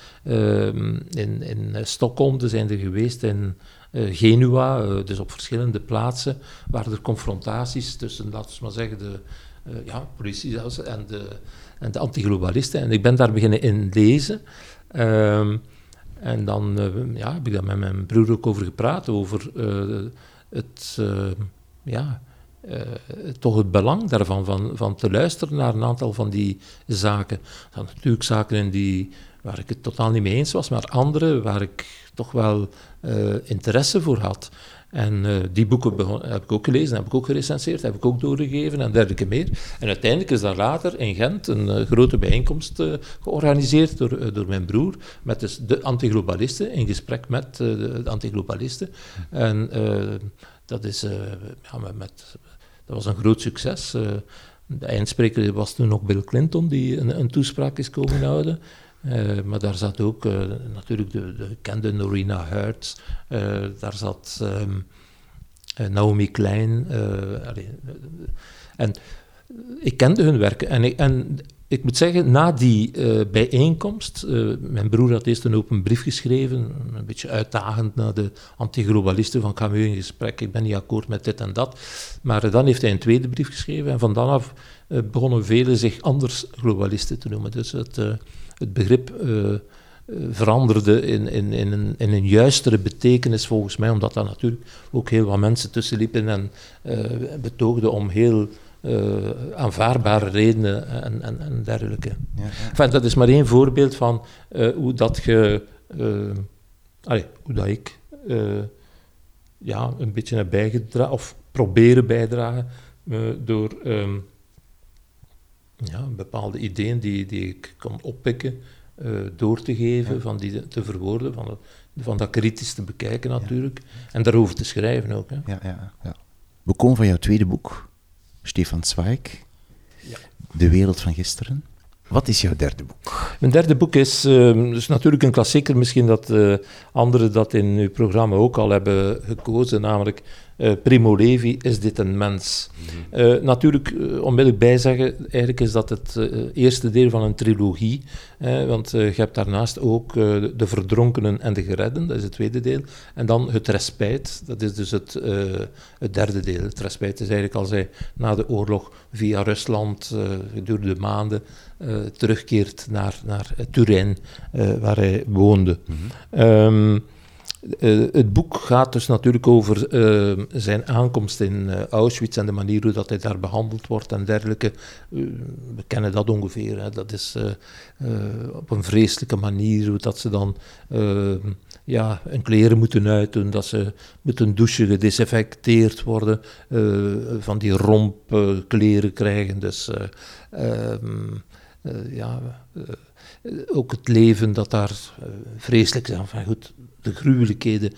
in, in Stockholm, er zijn er geweest in Genua, dus op verschillende plaatsen waren er confrontaties tussen, laten we maar zeggen, de ja, politie en de, en de antiglobalisten. En ik ben daar beginnen in lezen. Ehm, en dan ja, heb ik daar met mijn broer ook over gepraat, over het, ja, uh, toch het belang daarvan, van, van te luisteren naar een aantal van die zaken. Zijn natuurlijk zaken in die, waar ik het totaal niet mee eens was, maar andere waar ik toch wel uh, interesse voor had. En uh, die boeken begon, heb ik ook gelezen, heb ik ook gerecenseerd, heb ik ook doorgegeven en dergelijke meer. En uiteindelijk is daar later in Gent een grote bijeenkomst georganiseerd door, door mijn broer, met dus de antiglobalisten, in gesprek met de antiglobalisten. En dat is ja, met, met dat was een groot succes. Uh, de eindspreker was toen ook Bill Clinton, die een, een toespraak is komen houden. Uh, maar daar zat ook uh, natuurlijk de, de Norina Hertz, daar zat um, Naomi Klein. en ik kende hun werk. En, ik, en ik moet zeggen, na die uh, bijeenkomst, uh, mijn broer had eerst een open brief geschreven, een beetje uitdagend naar de antiglobalisten van ga in gesprek, ik ben niet akkoord met dit en dat. Maar dan heeft hij een tweede brief geschreven en van dan af begonnen velen zich anders globalisten te noemen. Dus het, het begrip veranderde in, in, in, een, in een juistere betekenis volgens mij, omdat daar natuurlijk ook heel wat mensen tussen liepen en betoogden om heel uh, aanvaardbare redenen en, en, en dergelijke. Ja, ja. Enfin, dat is maar één voorbeeld van uh, hoe dat je, uh, allez, hoe dat ik ja, een beetje heb bijgedragen, of proberen bijdragen door um, ja, bepaalde ideeën die, die ik kon oppikken, door te geven, van die te verwoorden, van, van dat kritisch te bekijken natuurlijk. En daarover te schrijven ook. Hè. Ja, ja, ja. We komen van jouw tweede boek, Stefan Zweig, ja. De wereld van gisteren. Wat is jouw derde boek? Mijn derde boek is, uh, dus natuurlijk een klassieker, misschien dat uh, anderen dat in uw programma ook al hebben gekozen, namelijk uh, Primo Levi, is dit een mens? Mhm. Uh, natuurlijk, uh, onmiddellijk bijzeggen, eigenlijk is dat het eerste deel van een trilogie, want je hebt daarnaast ook De Verdronkenen en de Geredden, dat is het tweede deel, en dan Het Respijt, dat is dus het, het derde deel. Het Respijt is eigenlijk als hij na de oorlog via Rusland gedurende maanden terugkeert naar, naar Turijn, waar hij woonde. Mm -hmm. Uh, het boek gaat dus natuurlijk over uh, zijn aankomst in uh, Auschwitz en de manier hoe dat hij daar behandeld wordt en dergelijke. we kennen dat ongeveer. Hè. Dat is op een vreselijke manier hoe dat ze dan ja, hun kleren moeten uitdoen, dat ze moeten douchen, gedesinfecteerd worden, van die rompkleren krijgen. Dus ehm, ja ook het leven dat daar vreselijk is. Goed, de gruwelijkheden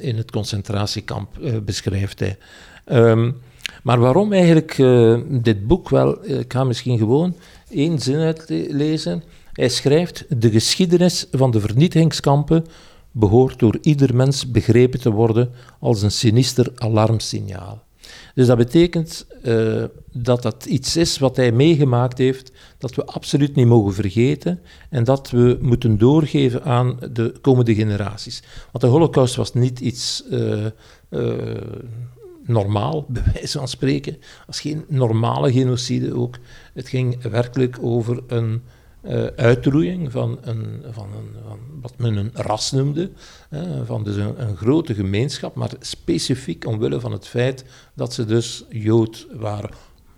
in, het concentratiekamp uh, beschrijft hij. Um, maar waarom eigenlijk uh, dit boek wel? Eh, ik ga misschien gewoon één zin uitlezen. Hij schrijft: De geschiedenis van de vernietigingskampen behoort door ieder mens begrepen te worden als een sinister alarmsignaal. Dus dat betekent uh, dat dat iets is wat hij meegemaakt heeft, dat we absoluut niet mogen vergeten en dat we moeten doorgeven aan de komende generaties. Want de Holocaust was niet iets uh, normaal, bij wijze van spreken, was geen normale genocide ook. Het ging werkelijk over een uh, uitroeiing van, een, van, een, van wat men een ras noemde, van dus een, grote gemeenschap, maar specifiek omwille van het feit dat ze dus Jood waren.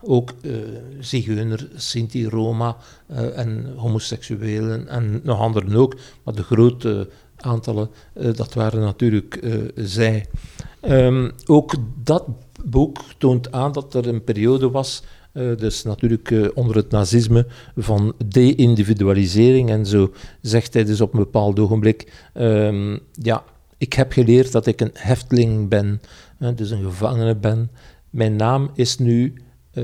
Ook uh, Zigeuner, Sinti, Roma uh, en homoseksuelen en nog anderen ook, maar de grote aantallen, dat waren natuurlijk zij. Um, ook dat boek toont aan dat er een periode was uh, dus natuurlijk uh, onder het nazisme van de-individualisering. En zo zegt hij dus op een bepaald ogenblik: um, Ja, ik heb geleerd dat ik een hefteling ben, dus een gevangene ben. Mijn naam is nu 174.517.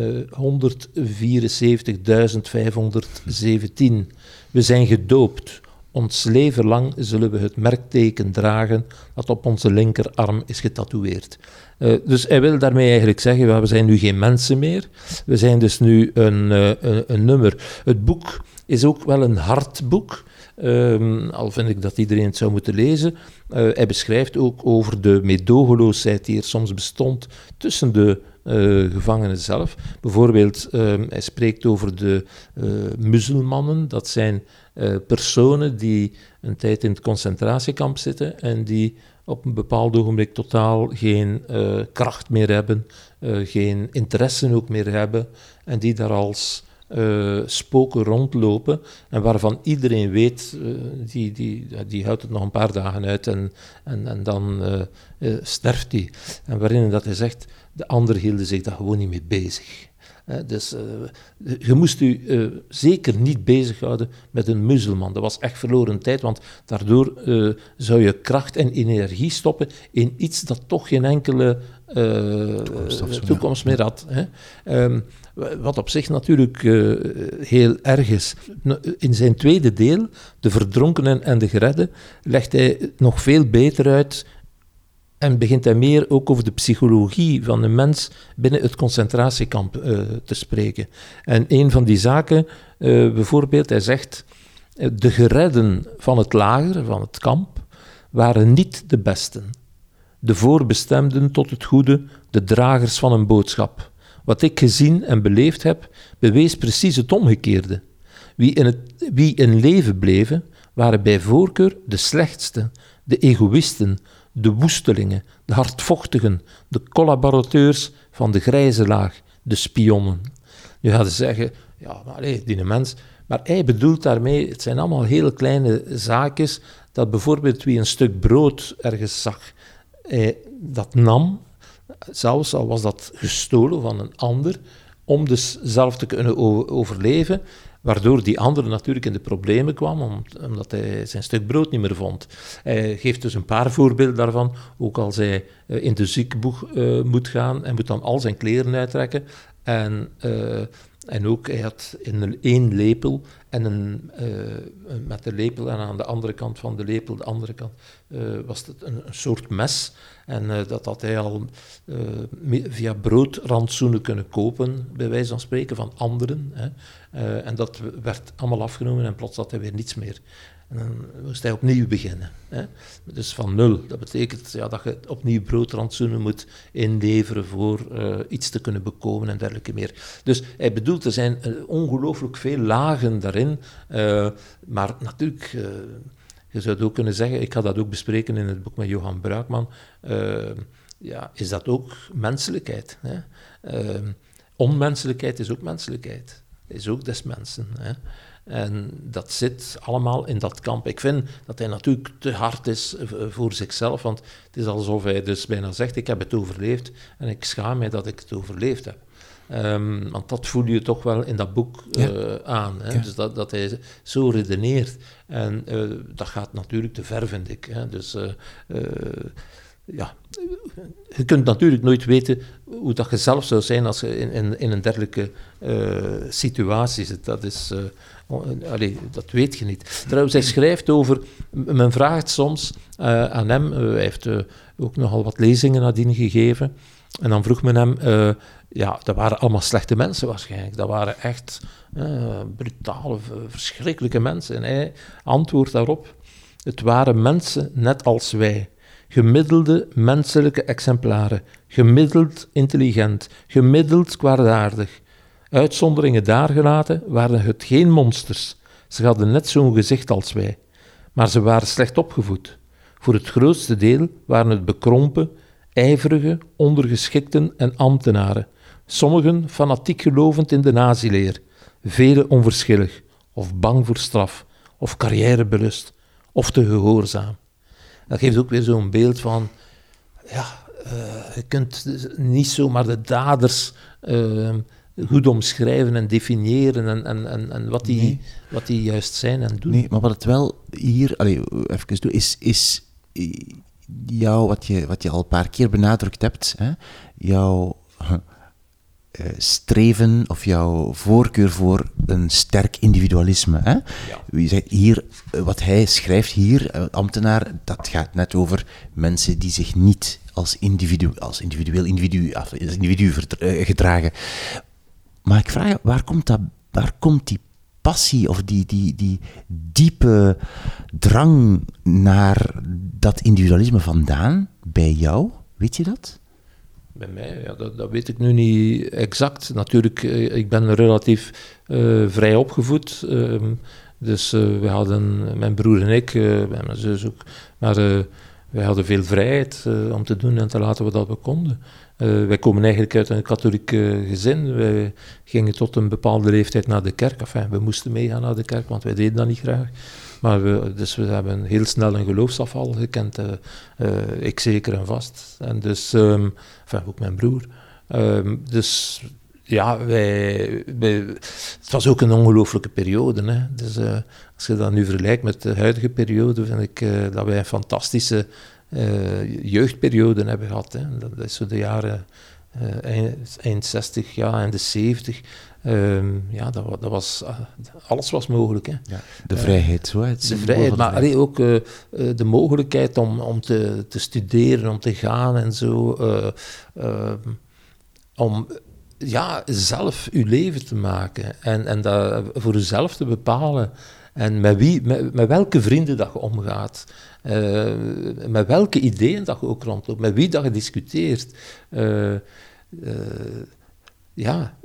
We zijn gedoopt. Ons leven lang zullen we het merkteken dragen dat op onze linkerarm is getatoeëerd. Uh, dus hij wil daarmee eigenlijk zeggen, we zijn nu geen mensen meer, we zijn dus nu een, uh, een, nummer. Het boek is ook wel een hard boek, um, al vind ik dat iedereen het zou moeten lezen. Uh, hij beschrijft ook over de meedogenloosheid die er soms bestond tussen de gevangenen zelf. Bijvoorbeeld, uh, hij spreekt over de uh, muzelmannen. Dat zijn personen die een tijd in het concentratiekamp zitten en die op een bepaald ogenblik totaal geen kracht meer hebben, geen interesse ook meer hebben en die daar als uh, spoken rondlopen en waarvan iedereen weet, die, die, die houdt het nog een paar dagen uit en, en, en dan sterft hij. En waarin dat hij zegt, de anderen hielden zich daar gewoon niet mee bezig. Dus je moest u zeker niet bezighouden met een muzelman. Dat was echt verloren tijd, want daardoor zou je kracht en energie stoppen in iets dat toch geen enkele toekomst, toekomst meer had. Hè. Um, wat op zich natuurlijk uh, heel erg is. In zijn tweede deel, De Verdronkenen en de Geredden, legt hij nog veel beter uit en begint hij meer ook over de psychologie van de mens binnen het concentratiekamp uh, te spreken. En een van die zaken, uh, bijvoorbeeld, hij zegt: de geredden van het lager, van het kamp, waren niet de besten. De voorbestemden tot het goede, de dragers van een boodschap. Wat ik gezien en beleefd heb, bewees precies het omgekeerde. Wie in, het, wie in leven bleven, waren bij voorkeur de slechtste, de egoïsten, de woestelingen, de hardvochtigen, de collaborateurs van de grijze laag, de spionnen. Nu gaat ze zeggen, ja, maar allee, die mens... Maar hij bedoelt daarmee, het zijn allemaal hele kleine zaakjes, dat bijvoorbeeld wie een stuk brood ergens zag, hij dat nam zelfs al was dat gestolen van een ander, om dus zelf te kunnen overleven, waardoor die andere natuurlijk in de problemen kwam, omdat hij zijn stuk brood niet meer vond. Hij geeft dus een paar voorbeelden daarvan, ook als hij uh, in de ziekenboeg uh, moet gaan en moet dan al zijn kleren uittrekken en... Uh, en ook, hij had in één lepel en een, uh, met de lepel en aan de andere kant van de lepel, de andere kant, uh, was het een, een, soort mes. En uh, dat had hij al via broodrandsoenen kunnen kopen, bij wijze van spreken, van anderen. Hè. en dat werd allemaal afgenomen en plots had hij weer niets meer. En dan moest hij opnieuw beginnen. Hè? Dus van nul. Dat betekent ja, dat je opnieuw broodrandsoenen moet inleveren voor uh, iets te kunnen bekomen en dergelijke meer. Dus hij bedoelt, er zijn uh, ongelooflijk veel lagen daarin. Uh, maar natuurlijk, je zou het ook kunnen zeggen, ik ga dat ook bespreken in het boek met Johan Bruikman, ja, is dat ook menselijkheid. Hè? onmenselijkheid is ook menselijkheid. Is ook des mensen. Hè? En dat zit allemaal in dat kamp. Ik vind dat hij natuurlijk te hard is voor zichzelf, want het is alsof hij dus bijna zegt, ik heb het overleefd en ik schaam mij dat ik het overleefd heb. Um, want dat voel je toch wel in dat boek uh, aan. Hè? Ja. Dus dat, dat hij zo redeneert. En uh, dat gaat natuurlijk te ver, vind ik. Hè? Dus uh, ja, je kunt natuurlijk nooit weten hoe dat je zelf zou zijn als je in, in, in een dergelijke situatie zit. Dat is allee, dat weet je niet. Trouwens, hij schrijft over. Men vraagt soms uh, aan hem. Uh, hij heeft ook nogal wat lezingen nadien gegeven. En dan vroeg men hem. ja, dat waren allemaal slechte mensen waarschijnlijk. Dat waren echt brutale, verschrikkelijke mensen. En hij antwoordt daarop: Het waren mensen net als wij. Gemiddelde menselijke exemplaren. Gemiddeld intelligent. Gemiddeld kwaadaardig. Uitzonderingen daargelaten waren het geen monsters. Ze hadden net zo'n gezicht als wij. Maar ze waren slecht opgevoed. Voor het grootste deel waren het bekrompen, ijverige, ondergeschikten en ambtenaren. Sommigen fanatiek gelovend in de nazileer, velen onverschillig, of bang voor straf, of carrièrebelust, of te gehoorzaam. Dat geeft ook weer zo'n beeld van, ja, uh, je kunt niet zomaar de daders uh, goed omschrijven en definiëren en, en, en, en wat, die, nee. wat die juist zijn en doen. Nee, maar wat het wel hier, allez, even doen, is, is jou, wat je, wat je al een paar keer benadrukt hebt, hè, jouw uh, streven of jouw voorkeur voor een sterk individualisme. Hè? Ja. Zegt hier, wat hij schrijft hier, uh, ambtenaar, dat gaat net over mensen die zich niet als, individu, als individueel individu, als individu gedragen. Maar ik vraag je, waar komt, dat, waar komt die passie of die, die, die diepe drang naar dat individualisme vandaan bij jou? Weet je dat? Bij mij, ja, dat, dat, weet ik nu niet exact. Natuurlijk, eh, ik ben relatief uh, vrij opgevoed. Uh, dus uh, we hadden, mijn broer en ik, mijn zus ook, maar wij hadden veel vrijheid om te doen en te laten wat we konden. Uh, wij komen eigenlijk uit een katholiek uh, gezin. Wij gingen tot een bepaalde leeftijd naar de kerk. Enfin, we moesten meegaan naar de kerk, want wij deden dat niet graag. Maar dus we hebben heel snel een geloofsafval gekend. Uh, ik zeker en vast. En dus, um, enfin, ook mijn broer. Um, dus ja, wij, het was ook een ongelooflijke periode. Hè. Dus als je dat nu vergelijkt met de huidige periode, vind ik dat wij een fantastische jeugdperioden hebben gehad. Hè. Dat, is zo de jaren uh, eind, eind 60, ja, en de 70. Um, ja, dat, dat was, uh, alles was mogelijk. Hè. Ja, de vrijheid, zo. Het de vrijheid, maar allee, ook de mogelijkheid om, om te, te studeren, om te gaan en zo. Ehm, om ja, zelf uw leven te maken en, en dat voor uzelf te bepalen. En met, wie, met, met welke vrienden dat je omgaat. Uh, met welke ideeën dat je ook rondloopt, met wie dat je discuteert. Uh, uh, ja,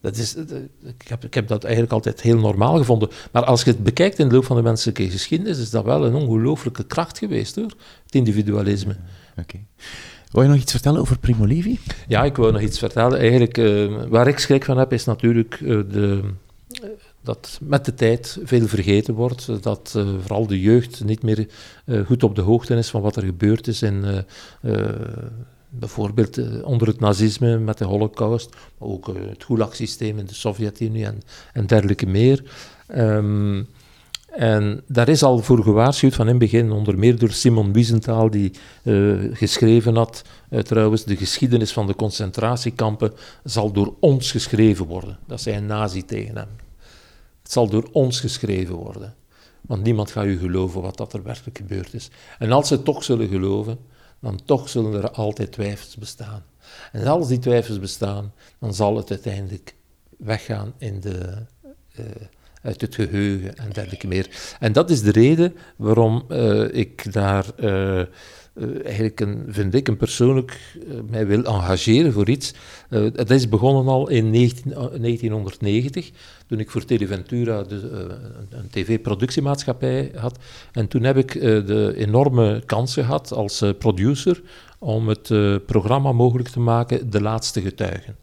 dat is, ik, heb, ik heb dat eigenlijk altijd heel normaal gevonden. Maar als je het bekijkt in de loop van de menselijke geschiedenis, is dat wel een ongelooflijke kracht geweest hoor, het individualisme. Oké. Okay. Wil je nog iets vertellen over Primo Levi? Ja, ik wil nog iets vertellen. Eigenlijk, waar ik schrik van heb, is natuurlijk de dat met de tijd veel vergeten wordt, dat uh, vooral de jeugd niet meer uh, goed op de hoogte is van wat er gebeurd is in uh, bijvoorbeeld eh, onder het nazisme met de holocaust, maar ook eh, het Gulag-systeem in de Sovjet-Unie en, dergelijke meer. Ehm, en daar is al voor gewaarschuwd van in het begin, onder meer door Simon Wiesenthal, die geschreven had, trouwens, de geschiedenis van de concentratiekampen zal door ons geschreven worden. Dat zei een nazi tegen hem. Het zal door ons geschreven worden. Want niemand gaat u geloven wat dat er werkelijk gebeurd is. En als ze toch zullen geloven, dan toch zullen er altijd twijfels bestaan. En als die twijfels bestaan, dan zal het uiteindelijk weggaan in de, uh, uit het geheugen en dergelijke meer. En dat is de reden waarom uh, ik daar uh, eigenlijk, een, vind ik, een persoonlijk mij wil engageren voor iets. dat is begonnen al in 19, 1990 toen ik voor Televentura de, uh, een tv-productiemaatschappij had. En toen heb ik uh, de enorme kans gehad als uh, producer om het programma mogelijk te maken De Laatste Getuigen.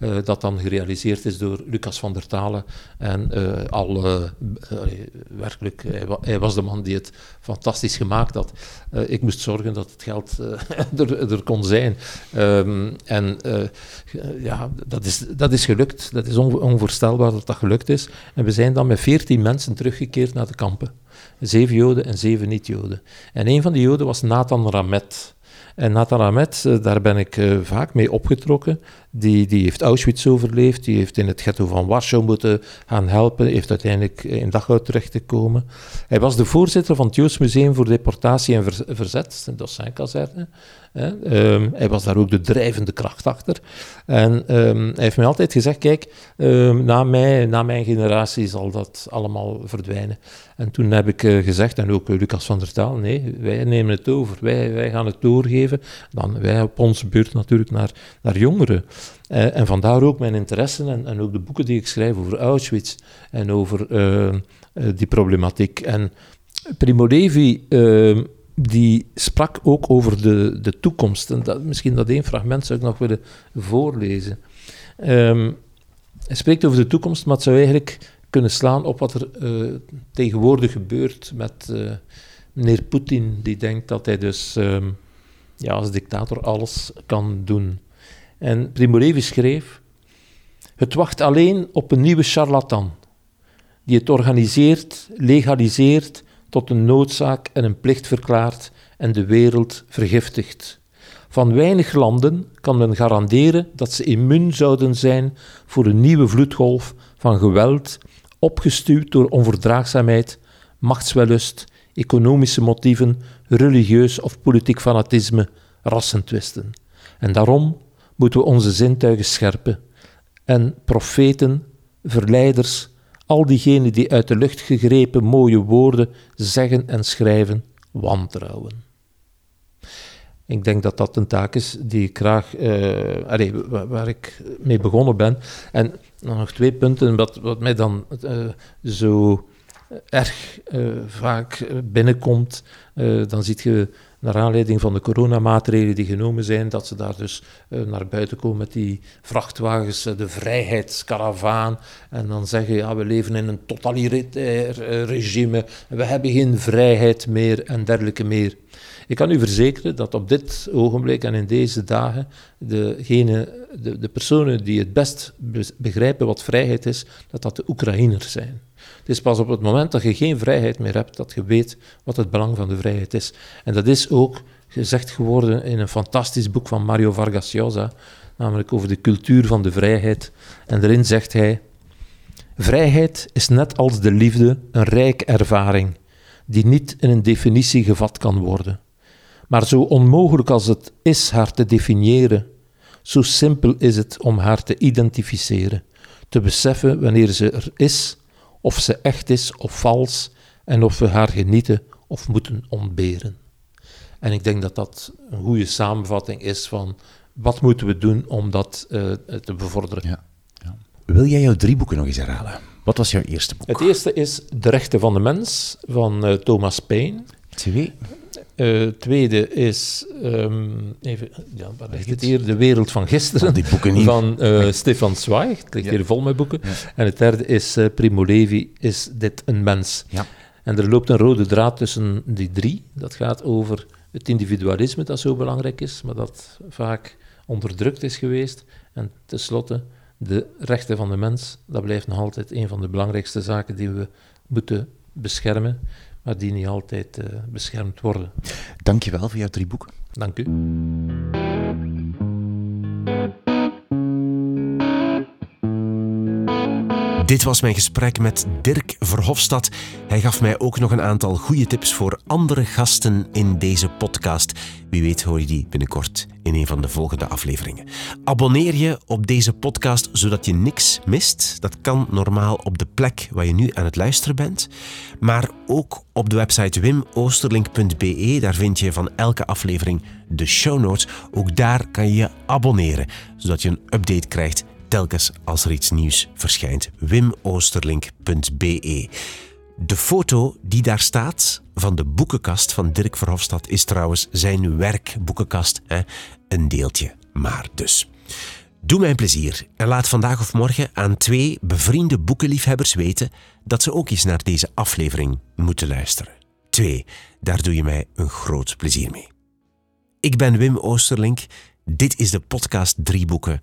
Uh, dat dan gerealiseerd is door Lucas van der Talen. En uh, al uh, werkelijk, hij, hij, was de man die het fantastisch gemaakt had. ik moest zorgen dat het geld er, kon zijn. Um, en ja, dat is, dat is gelukt. Dat is on, onvoorstelbaar dat dat gelukt is. En we zijn dan met veertien mensen teruggekeerd naar de kampen. Zeven Joden en zeven niet-Joden. En een van die Joden was Nathan Ramet. En Nathan eh, daar ben ik vaak mee opgetrokken. Die, die heeft Auschwitz overleefd, die heeft in het ghetto van Warschau moeten gaan helpen, heeft uiteindelijk in Dachau terecht te komen. Hij was de voorzitter van het Joods Museum voor Deportatie en Verzet, de Dossin-kazerne. Um, hij was daar ook de drijvende kracht achter. En um, hij heeft mij altijd gezegd, kijk, um, na, mij, na mijn generatie zal dat allemaal verdwijnen. En toen heb ik uh, gezegd, en ook Lucas van der Taal, nee, wij nemen het over, wij, wij gaan het doorgeven. Dan wij op onze beurt natuurlijk naar, naar jongeren. Uh, en vandaar ook mijn interesse en, en, ook de boeken die ik schrijf over Auschwitz en over uh, die problematiek. En Primo Levi die sprak ook over de, de toekomst. En dat, misschien dat één fragment zou ik nog willen voorlezen. Um, hij spreekt over de toekomst, maar het zou eigenlijk kunnen slaan op wat er tegenwoordig gebeurt met meneer Poetin, die denkt dat hij dus um, ja, als dictator alles kan doen. En Primo Levi schreef, het wacht alleen op een nieuwe charlatan, die het organiseert, legaliseert tot een noodzaak en een plicht verklaart en de wereld vergiftigt. Van weinig landen kan men garanderen dat ze immuun zouden zijn voor een nieuwe vloedgolf van geweld, opgestuurd door onverdraagzaamheid, machtswellust, economische motieven, religieus of politiek fanatisme, rassentwisten. En daarom moeten we onze zintuigen scherpen en profeten, verleiders, al diegenen die uit de lucht gegrepen mooie woorden zeggen en schrijven, wantrouwen. Ik denk dat dat een taak is die ik graag, allez, waar, ik mee begonnen ben. En nog twee punten, wat, wat mij dan uh, zo erg uh, vaak binnenkomt. dan ziet je naar aanleiding van de coronamaatregelen die genomen zijn, dat ze daar dus uh, naar buiten komen met die vrachtwagens, uh, de vrijheidskaravaan, en dan zeggen, ja, we leven in een totalitair uh, regime, we hebben geen vrijheid meer en dergelijke meer. Ik kan u verzekeren dat op dit ogenblik en in deze dagen de, de personen die het best begrijpen wat vrijheid is, dat dat de Oekraïners zijn. Is pas op het moment dat je geen vrijheid meer hebt, dat je weet wat het belang van de vrijheid is. En dat is ook gezegd geworden in een fantastisch boek van Mario Vargas Llosa, namelijk over de cultuur van de vrijheid. En daarin zegt hij: Vrijheid is net als de liefde een rijke ervaring, die niet in een definitie gevat kan worden. Maar zo onmogelijk als het is haar te definiëren, zo simpel is het om haar te identificeren, te beseffen wanneer ze er is of ze echt is of vals en of we haar genieten of moeten ontberen. En ik denk dat dat een goede samenvatting is van wat moeten we doen om dat uh, te bevorderen. Ja, ja. Wil jij jouw drie boeken nog eens herhalen? Wat was jouw eerste boek? Het eerste is De Rechten van de Mens van uh, Thomas Paine. Twee? Uh, tweede is, um, even, ja, waar ligt het hier? De Wereld van Gisteren, die boeken niet. van uh, Stefan Zweig. Het ligt ja. hier vol met boeken. Ja. En het derde is uh, Primo Levi, Is dit een mens? Ja. En er loopt een rode draad tussen die drie. Dat gaat over het individualisme dat zo belangrijk is, maar dat vaak onderdrukt is geweest. En tenslotte, de rechten van de mens, dat blijft nog altijd een van de belangrijkste zaken die we moeten beschermen, maar die niet altijd uh, beschermd worden. Dank je wel voor jouw drie boeken. Dank u. Dit was mijn gesprek met Dirk Verhofstadt. Hij gaf mij ook nog een aantal goede tips voor andere gasten in deze podcast. Wie weet hoor je die binnenkort in een van de volgende afleveringen. Abonneer je op deze podcast zodat je niks mist. Dat kan normaal op de plek waar je nu aan het luisteren bent. Maar ook op de website wimoosterlink.be. Daar vind je van elke aflevering de show notes. Ook daar kan je je abonneren, zodat je een update krijgt telkens als er iets nieuws verschijnt. wimoosterlink.be. De foto die daar staat van de boekenkast van Dirk Verhofstadt is trouwens zijn werkboekenkast. Hè? Een deeltje, maar dus. Doe mij plezier en laat vandaag of morgen aan twee bevriende boekenliefhebbers weten dat ze ook eens naar deze aflevering moeten luisteren. Twee, daar doe je mij een groot plezier mee. Ik ben Wim Oosterlink. Dit is de podcast Drie Boeken